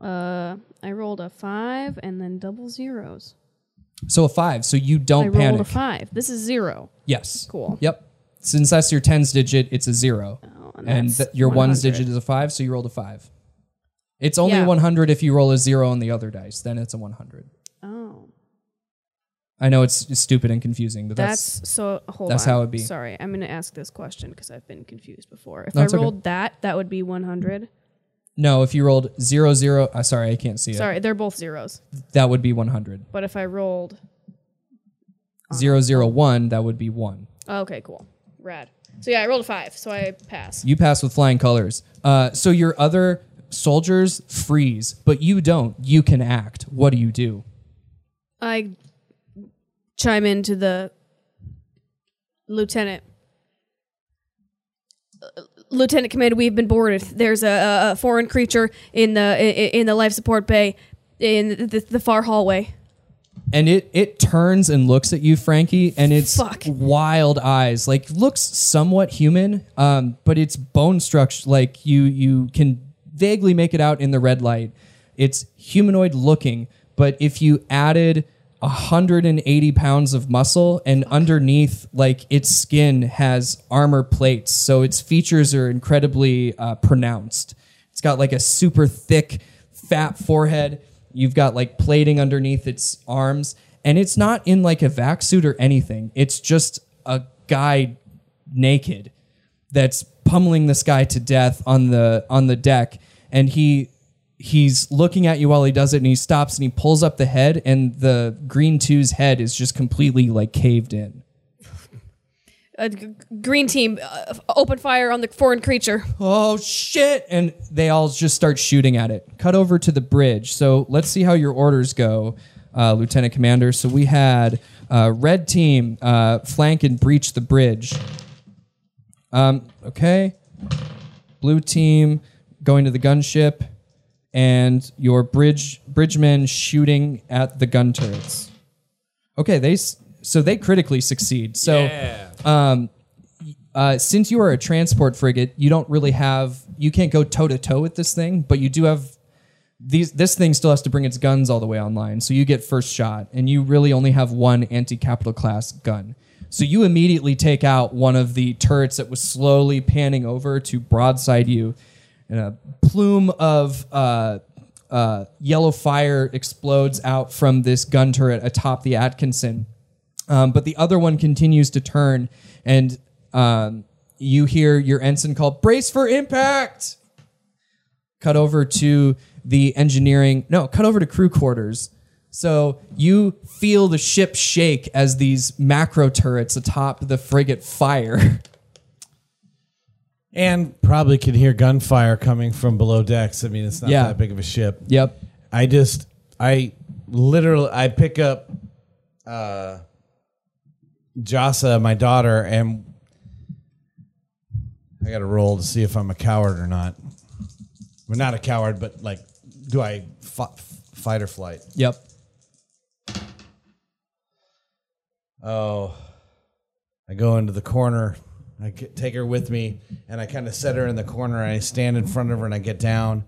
Uh, I rolled a five and then double zeros. So a five. So you don't rolled panic. a five. This is zero. Yes. Cool. Yep. Since that's your tens digit, it's a zero, Oh, and that's th- your ones 100. digit is a five. So you rolled a five. It's only Yeah. 100 if you roll a zero on the other dice. Then it's a 100. Oh, I know it's, it's stupid and confusing, but that's, that's, so. Hold that's on. how it'd be. Sorry, I'm gonna ask this question because I've been confused before. If That's I okay. rolled that, that would be 100. No. If you rolled zero zero, uh, sorry, I can't see it. Sorry, they're both zeros. That would be 100. But if I rolled, Zero zero one, that would be one. oh, okay, cool, rad. So yeah, I rolled a five, so I pass. You pass with flying colors. Uh, so your other soldiers freeze, but you don't. You can act. What do you do? I chime into the lieutenant. Lieutenant Commander, we've been boarded. There's a, a- foreign creature in the in, in the life support bay in the, the far hallway. and it it turns and looks at you, Frankie, and it's Fuck. wild eyes. Like looks somewhat human, um, but it's bone structure. Like you you can vaguely make it out in the red light. It's humanoid looking, but if you added 180 pounds of muscle and underneath like its skin has armor plates so its features are incredibly uh, pronounced. It's got like a super thick fat forehead. You've got like plating underneath its arms and it's not in like a vac suit or anything. It's just a guy naked that's pummeling this guy to death on the on the deck and he he's looking at you while he does it and he stops and he pulls up the head and the green two's head is just completely like caved in. Uh, g- green team, uh, open fire on the foreign creature. oh shit! And they all just start shooting at it. Cut over to the bridge. So let's see how your orders go uh, lieutenant commander. So we had uh, red team uh, flank and breach the bridge. Um, okay. Blue team going to the gunship and your bridge bridgemen shooting at the gun turrets okay they s- so they critically succeed so um, uh, since you are a transport frigate, you don't really have you can't go toe to toe with this thing, but you do have these. This thing still has to bring its guns all the way online, so you get first shot, and you really only have one anti-capital class gun. So you immediately take out one of the turrets that was slowly panning over to broadside you, and a plume of uh, uh, yellow fire explodes out from this gun turret atop the Atkinson. Um, but the other one continues to turn, and um, you hear your ensign call, brace for impact. Cut over to the engineering, no, cut over to crew quarters. So you feel the ship shake as these macro turrets atop the frigate fire. And probably could hear gunfire coming from below decks. I mean, it's not Yeah. that big of a ship. yep. I just, I literally, I pick up uh, Jasa, my daughter, and I got to roll to see if I'm a coward or not. We're not a coward, but like, do I fi- fight or flight? Yep. Oh, I go into the corner. I take her with me, and I kind of set her in the corner. And I stand in front of her, and I get down,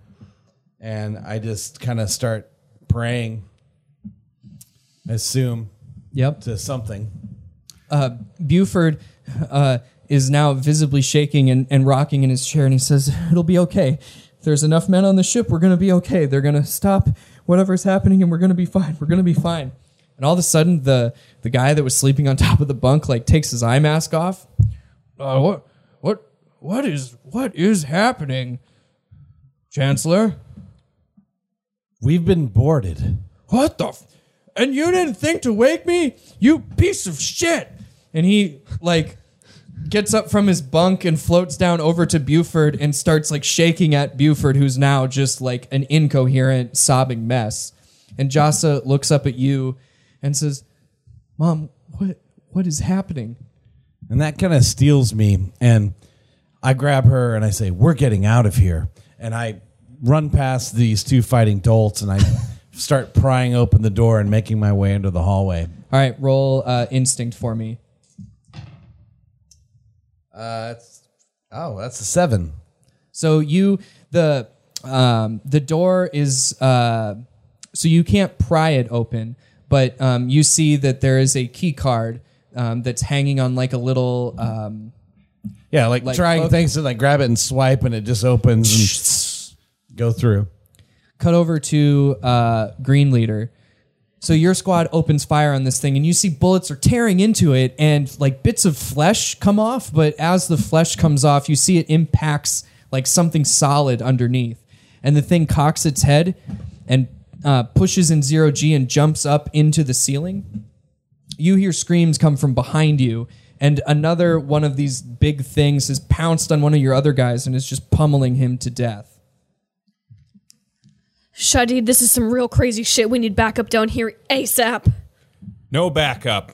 and I just kind of start praying. I assume Yep. to something. uh, Buford uh, is now visibly shaking and, and rocking in his chair, and he says, "It'll be okay. If there's enough men on the ship, we're gonna be okay. They're gonna stop whatever's happening, and we're gonna be fine. We're gonna be fine." And all of a sudden, the the guy that was sleeping on top of the bunk like takes his eye mask off. Uh, what what what is what is happening, Chancellor? We've been boarded. What the? F- and you didn't think to wake me, you piece of shit. And he like gets up from his bunk and floats down over to Buford and starts like shaking at Buford, who's now just like an incoherent, sobbing mess. And Jasa looks up at you and says, "Mom, what what is happening?" And that kind of steals me. And I grab her and I say, We're getting out of here. And I run past these two fighting dolts and I start prying open the door and making my way into the hallway. All right, roll uh, instinct for me. Uh, it's, oh, that's a seven. So you the um, the door is uh, so you can't pry it open, but um, you see that there is a key card um, that's hanging on like a little. Um, Yeah, like, Like, trying things to like grab it and swipe and it just opens and go through. cut over to uh, Green Leader. So your squad opens fire on this thing, and you see bullets are tearing into it, and like bits of flesh come off. But as the flesh comes off, you see it impacts like something solid underneath, and the thing cocks its head and uh, pushes in zero G and jumps up into the ceiling. You hear screams come from behind you, and another one of these big things has pounced on one of your other guys and is just pummeling him to death. Shadi, this is some real crazy shit. We need backup down here ASAP. No backup.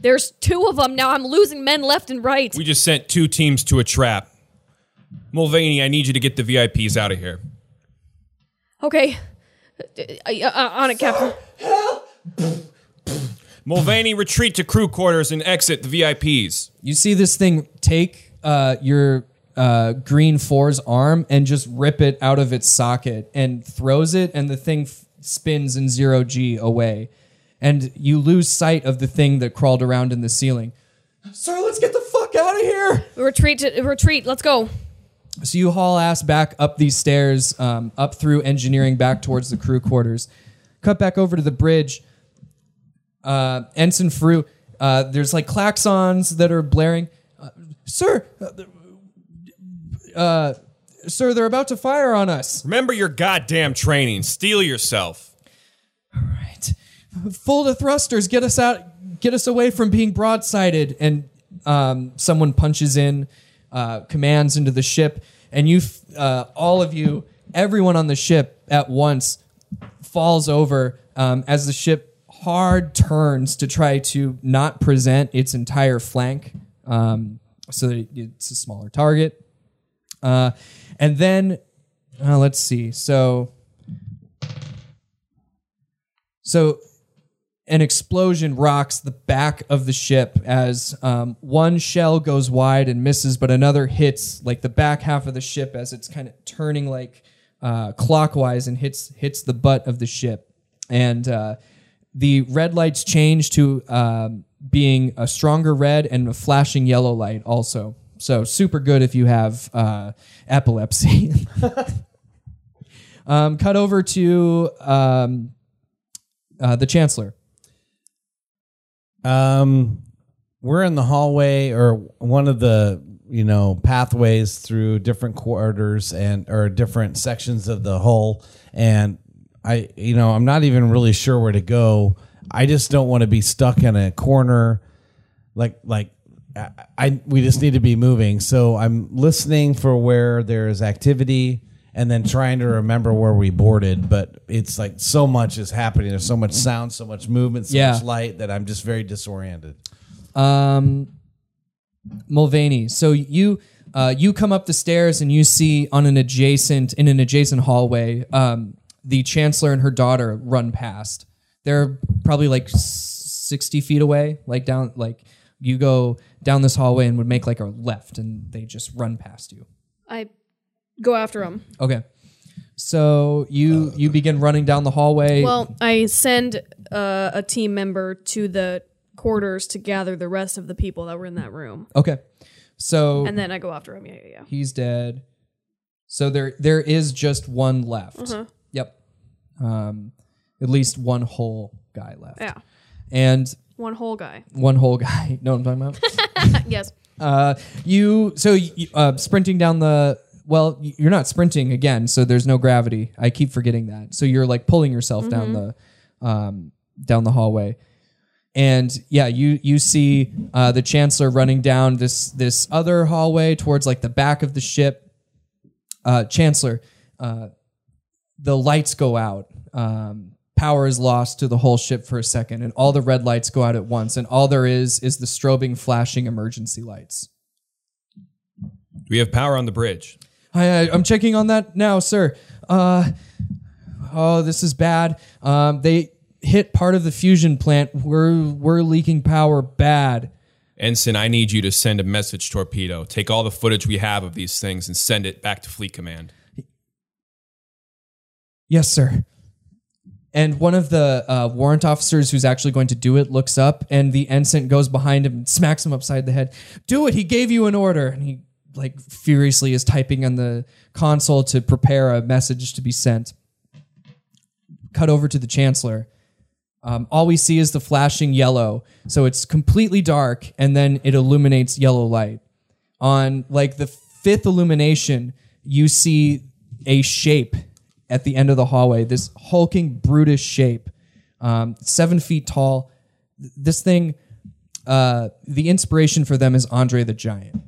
There's two of them now. I'm losing men left and right. We just sent two teams to a trap. Mulvaney, I need you to get the VIPs out of here. okay. Uh, uh, uh, on it, Captain. Mulvaney, retreat to crew quarters and exit the VIPs. You see this thing take uh, your uh, green four's arm and just rip it out of its socket and throws it, and the thing f- spins in zero G away. And you lose sight of the thing that crawled around in the ceiling. Sir, let's get the fuck out of here. Retreat. To, retreat. Let's go. So you haul ass back up these stairs, um, up through engineering, back towards the crew quarters. Cut back over to the bridge. Uh, Ensign Fru, uh, there's like klaxons that are blaring. Uh, sir, uh, uh, sir, they're about to fire on us. Remember your goddamn training. Steel yourself. All right, Full the thrusters. Get us out. Get us away from being broadsided. And um, someone punches in uh, commands into the ship, and you, uh, all of you, everyone on the ship at once falls over um, as the ship hard turns to try to not present its entire flank, um, so that it's a smaller target. Uh, and then, uh, let's see. So. So an explosion rocks the back of the ship as um, one shell goes wide and misses, but another hits like the back half of the ship as it's kind of turning like uh, clockwise and hits hits the butt of the ship. And uh, the red lights change to um, being a stronger red and a flashing yellow light also. So super good if you have uh, epilepsy. um, cut over to um, uh, the chancellor. Um, we're in the hallway or one of the you know pathways through different quarters and or different sections of the hull, and I you know I'm not even really sure where to go. I just don't want to be stuck in a corner, like like. I, I we just need to be moving. So I'm listening for where there's activity and then trying to remember where we boarded. But it's like so much is happening. There's so much sound, so much movement, so Yeah. much light that I'm just very disoriented. Um, Mulvaney. So you uh, you come up the stairs and you see on an adjacent in an adjacent hallway, um, the chancellor and her daughter run past. They're probably like 60 feet away, like down, like you go down this hallway and would make like a left and they just run past you. I go after him. Okay. So you you begin running down the hallway. Well, I send uh, a team member to the quarters to gather the rest of the people that were in that room, okay. So and then I go after him. Yeah, yeah, yeah. he's dead. So there there is just one left. Uh-huh. Um at least one whole guy left. Yeah, And one whole guy. one whole guy. know what I'm talking about? yes. Uh, you so you, uh, sprinting down the well, y- you're not sprinting again, so there's no gravity. I keep forgetting that. So you're like pulling yourself down the um, down the hallway, and yeah, you you see uh, the chancellor running down this this other hallway towards like the back of the ship. Uh, chancellor, uh, the lights go out. Um, power is lost to the whole ship for a second, and all the red lights go out at once, and all there is is the strobing, flashing emergency lights. We have power on the bridge. I, I, I'm checking on that now, sir. Uh, oh, this is bad. Um, they hit part of the fusion plant. We're we're leaking power bad. Ensign, I need you to send a message torpedo. Take all the footage we have of these things and send it back to Fleet Command. Yes, sir. And one of the uh, warrant officers who's actually going to do it looks up, and the ensign goes behind him and smacks him upside the head. Do it! He gave you an order, and he like furiously is typing on the console to prepare a message to be sent. Cut over to the chancellor. Um, all we see is the flashing yellow, so it's completely dark, and then it illuminates yellow light. On like the fifth illumination, you see a shape at the end of the hallway. This hulking, brutish shape, um, seven feet tall. This thing, uh, the inspiration for them is Andre the Giant.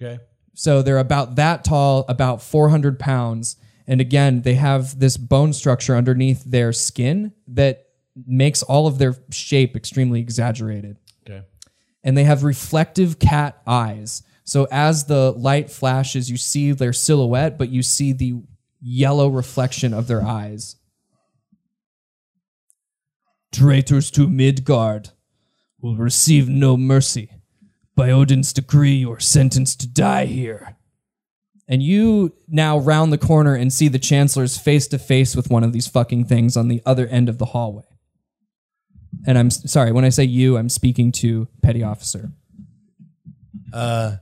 Okay. So they're about that tall, about 400 pounds. And again, they have this bone structure underneath their skin that makes all of their shape extremely exaggerated. Okay. And they have reflective cat eyes. So as the light flashes, you see their silhouette, but you see the yellow reflection of their eyes. Traitors to Midgard will receive no mercy. By Odin's decree, you're sentenced to die here. And you now round the corner and see the Chancellor's face to face with one of these fucking things on the other end of the hallway. And I'm sorry, when I say you, I'm speaking to Petty Officer. Uh,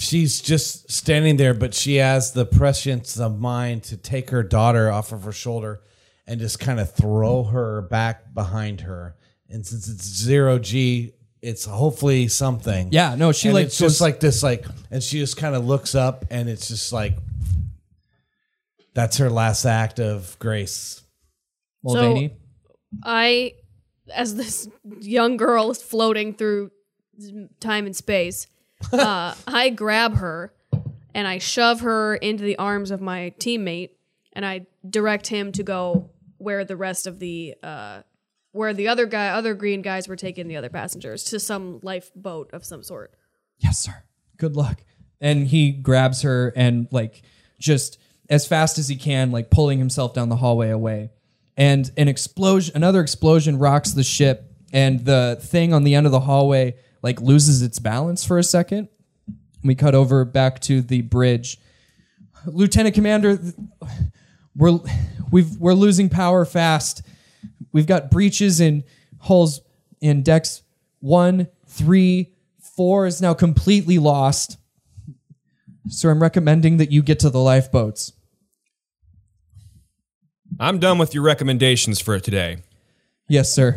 She's just standing there, but she has the prescience of mind to take her daughter off of her shoulder and just kind of throw her back behind her. And since it's zero G, it's hopefully something. Yeah, no, she And like it's goes- just like this, like, and she just kind of looks up, and it's just like that's her last act of grace. Mulvaney. I, as this young girl is floating through time and space, uh, I grab her and I shove her into the arms of my teammate, and I direct him to go where the rest of the uh, where the other guy, other green guys were taking the other passengers to some lifeboat of some sort. yes, sir. Good luck. And he grabs her and like just as fast as he can, like pulling himself down the hallway away. And an explosion, another explosion rocks the ship, and the thing on the end of the hallway like loses its balance for a second. We cut over back to the bridge. Lieutenant Commander, we're we've we're losing power fast. We've got breaches in holes in decks one, three, four is now completely lost. So I'm recommending that you get to the lifeboats. I'm done with your recommendations for today. Yes, sir.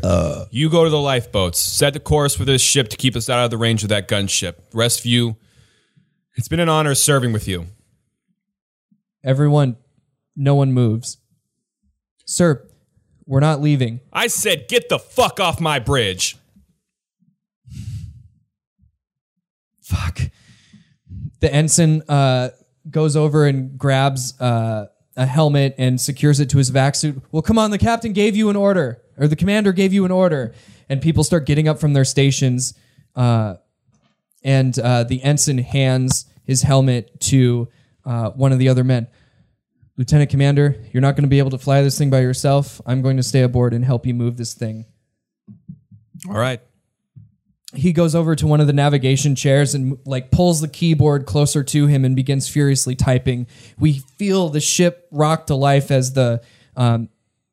You go to the lifeboats, set the course for this ship to keep us out of the range of that gunship. Rest of you, it's been an honor serving with you. Everyone, no one moves. Sir, we're not leaving. I said, get the fuck off my bridge. Fuck. The ensign uh, goes over and grabs uh, a helmet and secures it to his vac suit. Well, come on, the captain gave you an order, or the commander gave you an order. And people start getting up from their stations. Uh, and uh, the ensign hands his helmet to uh, one of the other men. Lieutenant Commander, you're not going to be able to fly this thing by yourself. I'm going to stay aboard and help you move this thing. All right. he goes over to one of the navigation chairs and like pulls the keyboard closer to him and begins furiously typing. We feel the ship rock to life as the um,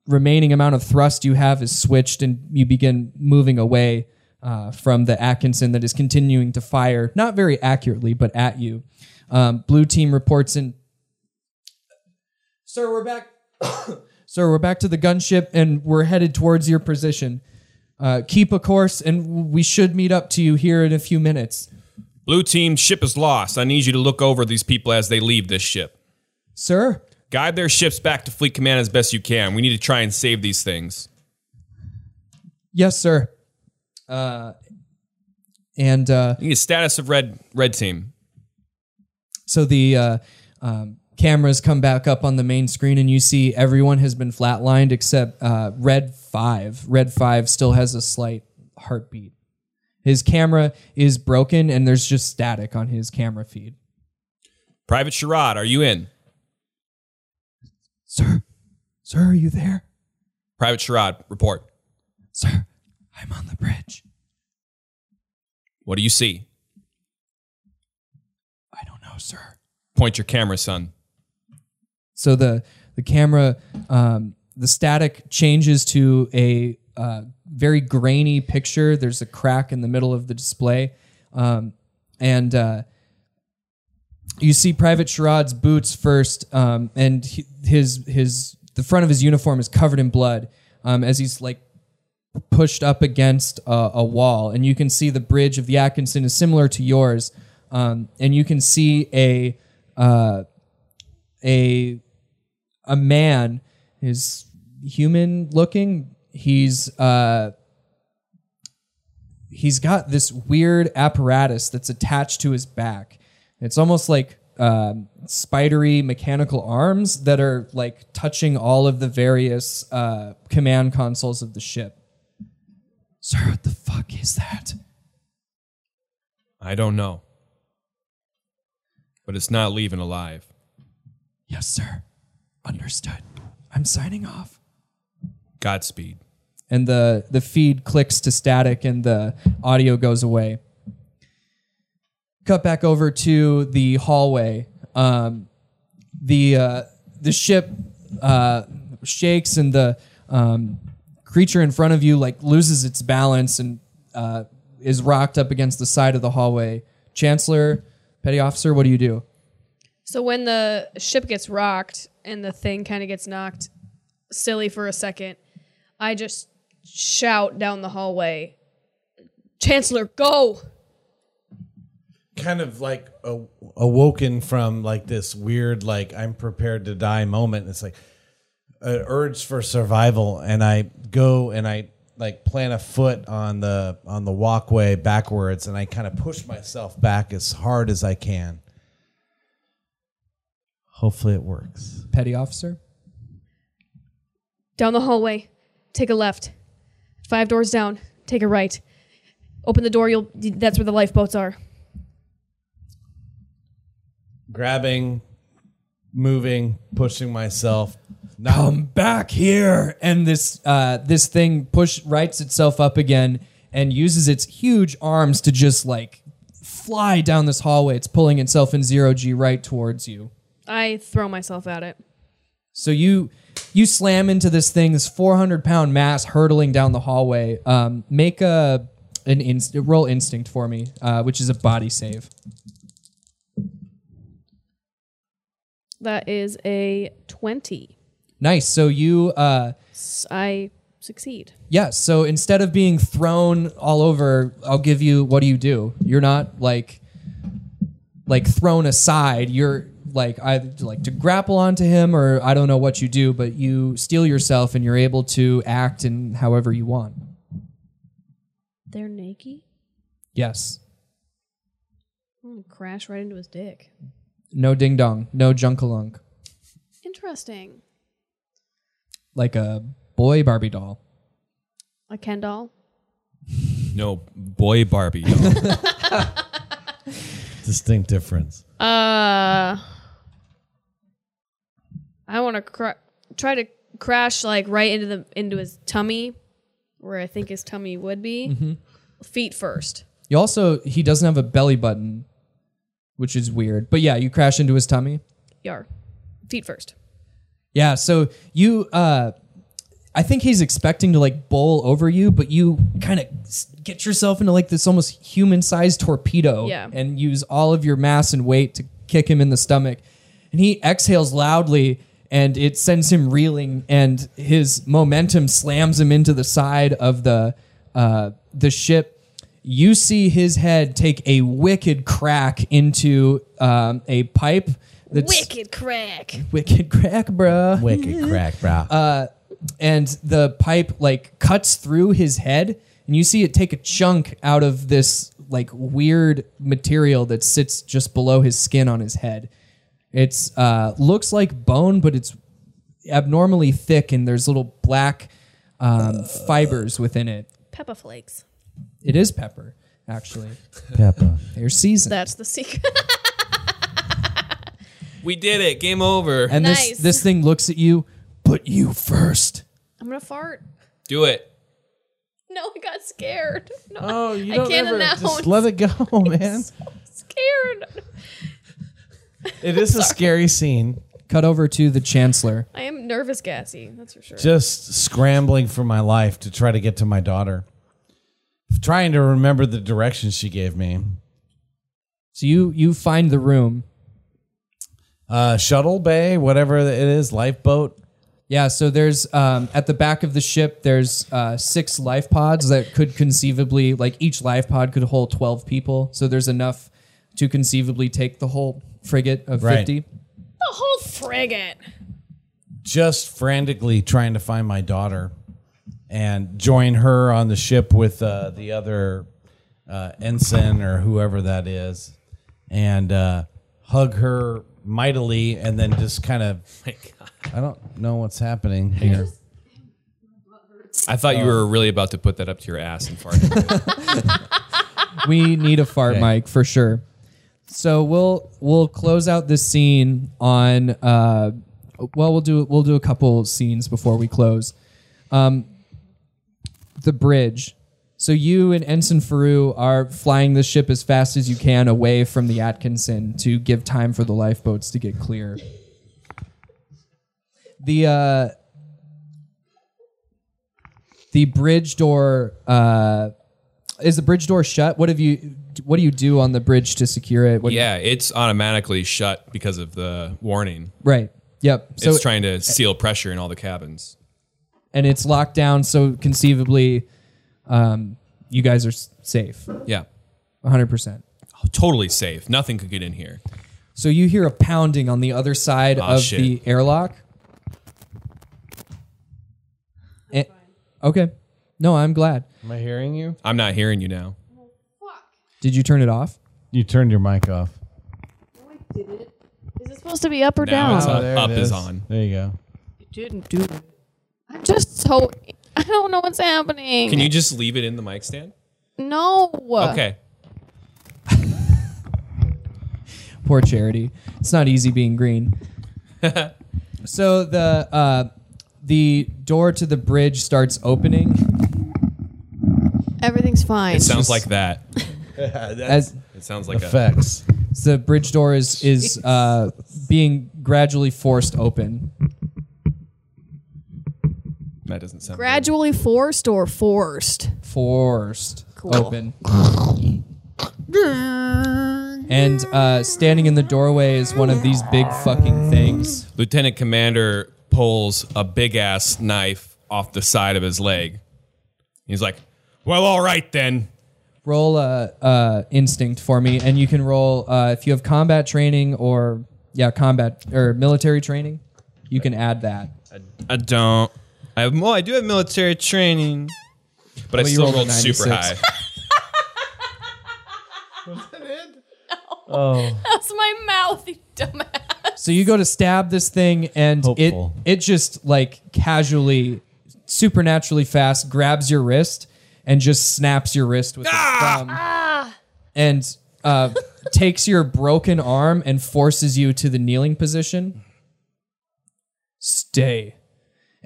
remaining amount of thrust you have is switched and you begin moving away uh, from the Atkinson that is continuing to fire, not very accurately, but at you. Um, blue team reports in. Sir, we're back. Sir, we're back to the gunship and we're headed towards your position. Uh, keep a course, and we should meet up to you here in a few minutes. Blue team ship is lost. I need you to look over these people as they leave this ship. Sir? Guide their ships back to fleet command as best you can. We need to try and save these things. Yes, sir. Uh, and uh, You need a status of red red team. so the uh, um, cameras come back up on the main screen, and you see everyone has been flatlined except uh, Red 5. Red 5 still has a slight heartbeat. His camera is broken, and there's just static on his camera feed. Private Sherrod, are you in? Sir? Sir, are you there? Private Sherrod, report. Sir, I'm on the bridge. What do you see? I don't know, sir. Point your camera, son. So the the camera, um, the static changes to a uh, very grainy picture. There's a crack in the middle of the display, um, and uh, you see Private Sherrod's boots first, um, and he- his his the front of his uniform is covered in blood um, as he's like pushed up against a, a wall, and you can see the bridge of the Atkinson is similar to yours, um, and you can see a uh, a a man is human looking. He's uh, he's got this weird apparatus that's attached to his back. It's almost like um, spidery mechanical arms that are like touching all of the various uh, command consoles of the ship. Sir, what the fuck is that? I don't know. But it's not leaving alive. Yes, sir. Understood. I'm signing off. Godspeed. and the the feed clicks to static and the audio goes away. Cut back over to the hallway. Um, the uh, the ship uh, shakes and the um, creature in front of you like loses its balance and uh, is rocked up against the side of the hallway. Chancellor, petty officer, what do you do? So when the ship gets rocked and the thing kind of gets knocked silly for a second, I just shout down the hallway, Chancellor, go! Kind of like a, awoken from like this weird like I'm prepared to die moment. It's like an urge for survival, and I go and I like plant a foot on the on the walkway backwards, and I kind of push myself back as hard as I can. Hopefully, it works. Petty officer. Down the hallway, take a left. Five doors down, take a right. Open the door, you'll that's where the lifeboats are. Grabbing, moving, pushing myself. Not come back here. And this uh, this thing push rights itself up again and uses its huge arms to just like fly down this hallway. It's pulling itself in zero g right towards you. I throw myself at it. so you you slam into this thing this 400 pound mass hurtling down the hallway. Um, make a an inst- roll instinct for me uh, which is a body save That is a 20. nice so you uh, I succeed. Yeah, so instead of being thrown all over, I'll give you what do you do? You're not like like thrown aside. You're like either like to grapple onto him or I don't know what you do, but you steal yourself and you're able to act in however you want. They're naked? Yes. I'm gonna crash right into his dick. No ding dong, no junkalunk. Interesting. Like a boy Barbie doll. A Ken doll? No, boy Barbie. doll. distinct difference. Uh, I want to cra- try to crash like right into the into his tummy, where I think his tummy would be. Mm-hmm. Feet first. You also he doesn't have a belly button, which is weird. But yeah, you crash into his tummy. Yar. Feet first. Yeah, so you uh I think he's expecting to like bowl over you, but you kind of get yourself into like this almost human-sized torpedo Yeah. and use all of your mass and weight to kick him in the stomach. And he exhales loudly and it sends him reeling and his momentum slams him into the side of the uh the ship. You see his head take a wicked crack into um, a pipe that's Wicked crack. wicked crack, bruh Wicked crack, bro. and the pipe like cuts through his head and you see it take a chunk out of this like weird material that sits just below his skin on his head it's uh looks like bone but it's abnormally thick and there's little black um, fibers within it Peppa flakes. It is pepper actually Pepper. they're seasoned That's the secret. We did it. Game over. and Nice. this this thing looks at you but you first I'm gonna fart. Do it. No, I got scared. No, Oh, you I don't can't ever announce. just let it go, man. scared. It is a scary scene. cut over to the chancellor I am nervous, gassy. That's for sure. Just scrambling for my life to try to get to my daughter. Trying to remember the directions she gave me. so you you find the room Uh, shuttle bay, whatever it is, lifeboat. Yeah, so there's um, at the back of the ship. There's uh, six life pods that could conceivably, like each life pod could hold twelve people. So there's enough to conceivably take the whole frigate of Right. fifty. the whole frigate. Just frantically trying to find my daughter and join her on the ship with uh, the other uh, ensign or whoever that is, and uh, hug her mightily, and then just kind of. I don't know what's happening here. I thought you were really about to put that up to your ass and fart. We need a fart Okay. mic for sure. So we'll we'll close out this scene on. Uh, well, we'll do we'll do a couple scenes before we close. Um, the bridge. So you and Ensign Faru are flying the ship as fast as you can away from the Atkinson to give time for the lifeboats to get clear. The uh, the bridge door uh, is the bridge door shut. What have you? What do you do on the bridge to secure it? What yeah, it's automatically shut because of the warning. right. Yep. So it's trying to seal pressure in all the cabins. And it's locked down. So conceivably, um, you guys are s- safe. Yeah. 100%. Totally safe. Nothing could get in here. So you hear a pounding on the other side Aw, of shit. the airlock. Eh, okay. No, I'm glad. Am I hearing you? I'm not hearing you now. Fuck. Did you turn it off? You turned your mic off. Did Is it supposed to be up or Now down? it's up. there it Up is on. There you go. didn't do it. I'm just so. I don't know what's happening. Can you just leave it in the mic stand? No. Okay. Poor Charity. It's not easy being green. so the uh, the door to the bridge starts opening Everything's fine. It sounds like that. as It sounds like a. Effects. the bridge door is is uh, being gradually forced open. That doesn't sound. good. Gradually forced or forced? Forced Cool. open. And uh, standing in the doorway is one of these big fucking things. Lieutenant Commander pulls a big ass knife off the side of his leg. He's like, "Well, all right then." Roll a uh, uh, instinct for me, and you can roll uh, if you have combat training or yeah, combat or military training. You can add that. I don't. I have. Well, I do have military training, but I Well, you still rolled a rolled super 96. high. Oh, That's my mouth, you dumbass. So you go to stab this thing, and Hopeful. it it just like casually, supernaturally fast grabs your wrist and just snaps your wrist with its thumb, and uh, takes your broken arm and forces you to the kneeling position. Stay.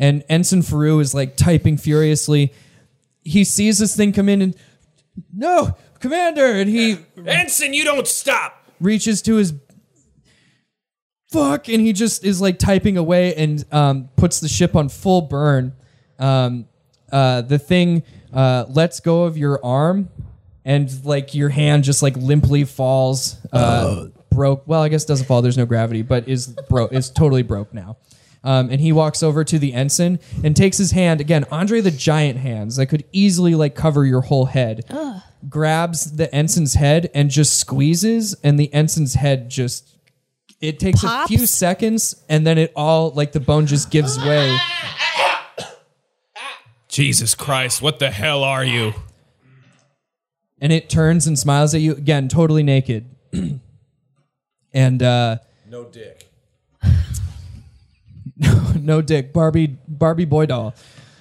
And Ensign Faru is like typing furiously. he sees this thing come in and no, commander, and he Ensign, you don't stop. reaches to his fuck and he just is like typing away and um, puts the ship on full burn. Um, uh, the thing uh, lets go of your arm and like your hand just like limply falls uh, broke. Well i guess it doesn't fall. There's no gravity but is broke is totally broke now um, and he walks over to the ensign and takes his hand again andre the giant hands that could easily like cover your whole head grabs the ensign's head and just squeezes and the ensign's head just it takes a few seconds and then it all like the bone just gives way Jesus Christ, what the hell are you? and it turns and smiles at you again totally naked and uh No dick. No no dick barbie barbie boy doll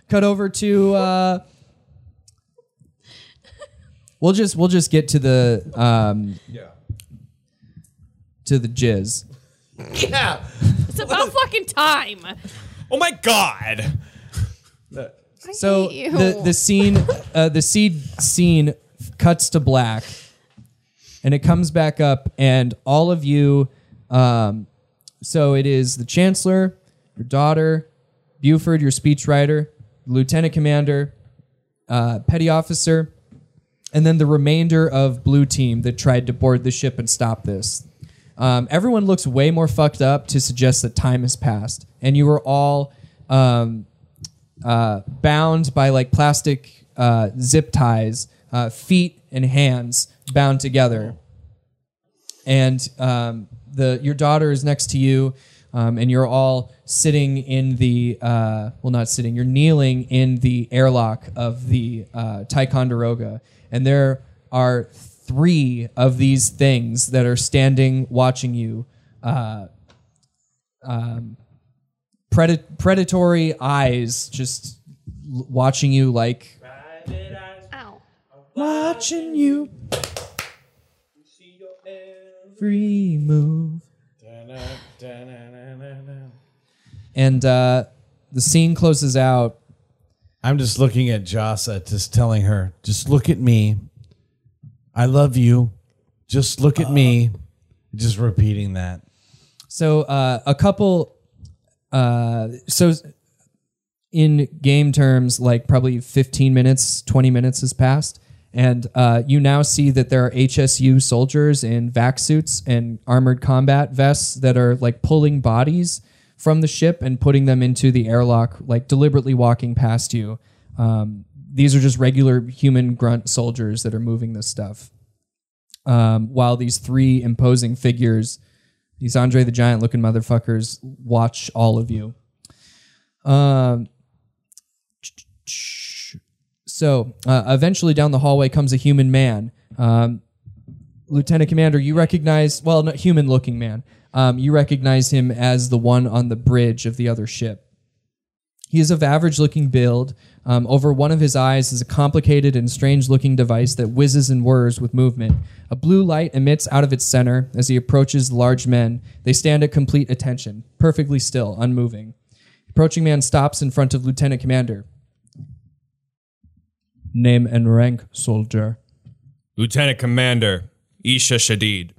cut over to uh we'll just we'll just get to the um Yeah. to the jizz Yeah. It's about fucking time. Oh my god. so hate the the scene uh the seed scene cuts to black and it comes back up and all of you um so it is the chancellor your daughter buford your speechwriter lieutenant commander uh, petty officer and then the remainder of blue team that tried to board the ship and stop this um, everyone looks way more fucked up to suggest that time has passed and you are all um, uh, bound by like plastic uh, zip ties, uh, feet and hands bound together. And um, the your daughter is next to you, um, and you're all sitting in the uh, well, not sitting. You're kneeling in the airlock of the uh, Ticonderoga, and there are three of these things that are standing watching you. Uh, um, pred- predatory eyes just l- watching you like Ow. watching you every move and uh, the scene closes out I'm just looking at Jasa, just telling her, just look at me. I love you. Just look at me. Just repeating that. so uh, a couple uh, so in game terms like probably 15 minutes 20 minutes has passed and uh, you now see that there are hsu soldiers in vac suits and armored combat vests that are like pulling bodies from the ship and putting them into the airlock like deliberately walking past you um, these are just regular human grunt soldiers that are moving this stuff um, while these three imposing figures these Andre the Giant looking motherfuckers watch all of you. Um, so uh, eventually down the hallway comes a human man. Um, Lieutenant Commander, you recognize, well, not human looking man. Um, you recognize him as the one on the bridge of the other ship. He is of average looking build. Um, over one of his eyes is a complicated and strange looking device that whizzes and whirs with movement. A blue light emits out of its center as he approaches large men. They stand at complete attention, perfectly still, unmoving. Approaching man stops in front of Lieutenant Commander. Name and rank, soldier. Lieutenant Commander Isha Shadid.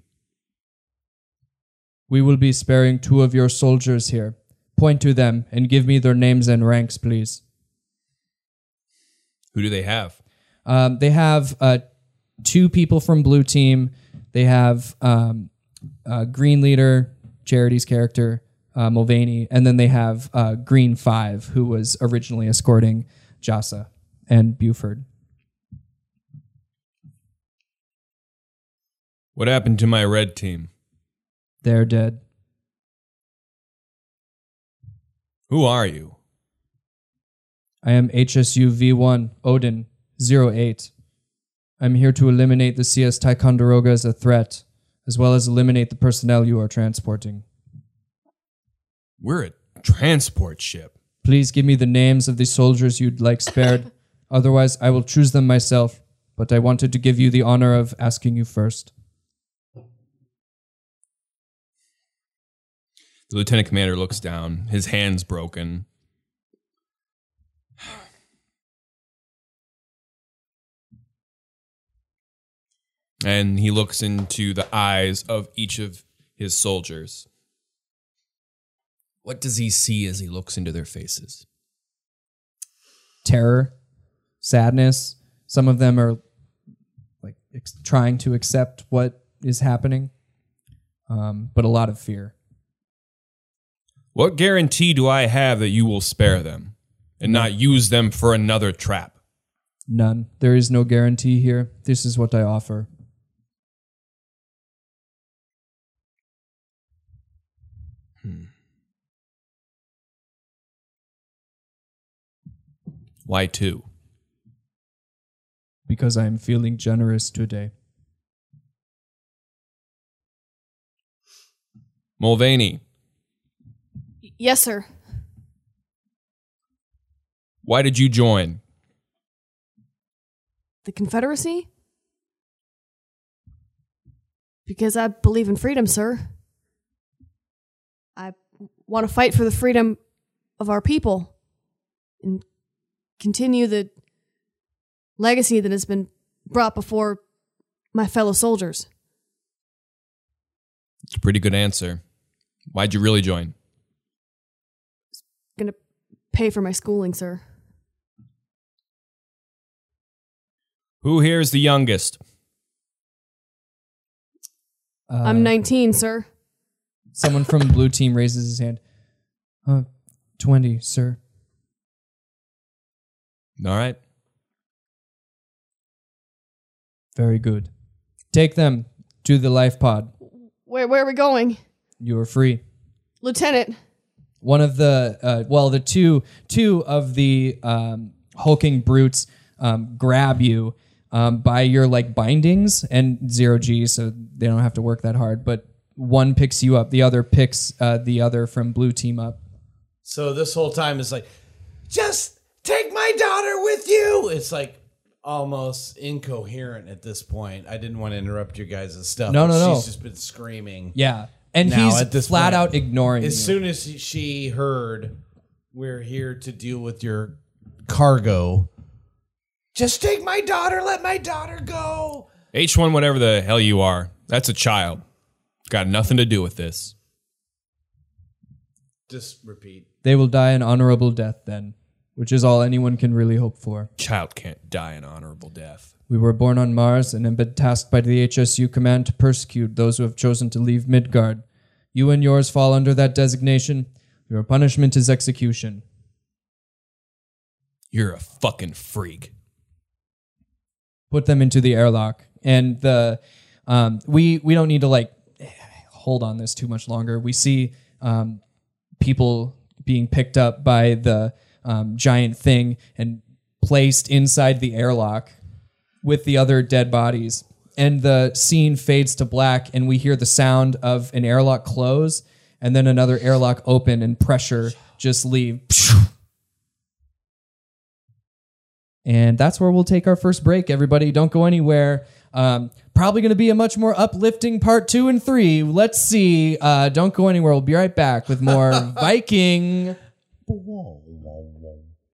We will be sparing two of your soldiers here. Point to them and give me their names and ranks, please. Who do they have? Um, they have uh, two people from Blue Team. They have um, uh, Green Leader, Charity's character, uh, Mulvaney, and then they have uh, Green Five, who was originally escorting Jasa and Buford. What happened to my red team? They're dead. Who are you? I am HSU V1 Odin 08. I'm here to eliminate the CS Ticonderoga as a threat, as well as eliminate the personnel you are transporting. We're a transport ship. Please give me the names of the soldiers you'd like spared. Otherwise, I will choose them myself. But I wanted to give you the honor of asking you first. The lieutenant commander looks down, his hand's broken. And he looks into the eyes of each of his soldiers. What does he see as he looks into their faces? Terror, sadness. Some of them are like ex- trying to accept what is happening, um, but a lot of fear. What guarantee do I have that you will spare them and not use them for another trap? None. There is no guarantee here. This is what I offer. Hmm. Why two? Because I am feeling generous today. Mulvaney, Yes, sir. why did you join? The Confederacy? Because I believe in freedom, sir. I want to fight for the freedom of our people and continue the legacy that has been brought before my fellow soldiers. It's a pretty good answer. Why'd you really join? Gonna pay for my schooling, sir. Who here is the youngest? Uh, I'm 19, sir. Someone from blue team raises his hand. Uh, 20, sir. All right. Very good. Take them to the life pod. Where where are we going? You are free. Lieutenant. One of the uh, well the two two of the um, hulking brutes um, grab you um, by your like bindings and zero g so they don't have to work that hard but one picks you up the other picks uh, the other from blue team up So this whole time is like, just take my daughter with you. It's like almost incoherent at this point. I didn't want to interrupt your guys' stuff. No, no, no. She's just been screaming. yeah and Now, he's at this flat point, out ignoring As you. soon as she heard, we're here to deal with your cargo. Just take my daughter. Let my daughter go. H1, whatever the hell you are, that's a child. Got nothing to do with this. Just repeat. they will die an honorable death then which is all anyone can really hope for Child can't die an honorable death. We were born on Mars and have been tasked by the HSU command to persecute those who have chosen to leave Midgard. You and yours fall under that designation. Your punishment is execution. You're a fucking freak. Put them into the airlock. And the um, we we don't need to like hold on this too much longer. We see um, people being picked up by the um, giant thing and placed inside the airlock with the other dead bodies. And the scene fades to black, and we hear the sound of an airlock close and then another airlock open and pressure just leave. And that's where we'll take our first break, everybody. Don't go anywhere. Um, probably going to be a much more uplifting part two and three. Let's see. Uh, don't go anywhere. We'll be right back with more Viking.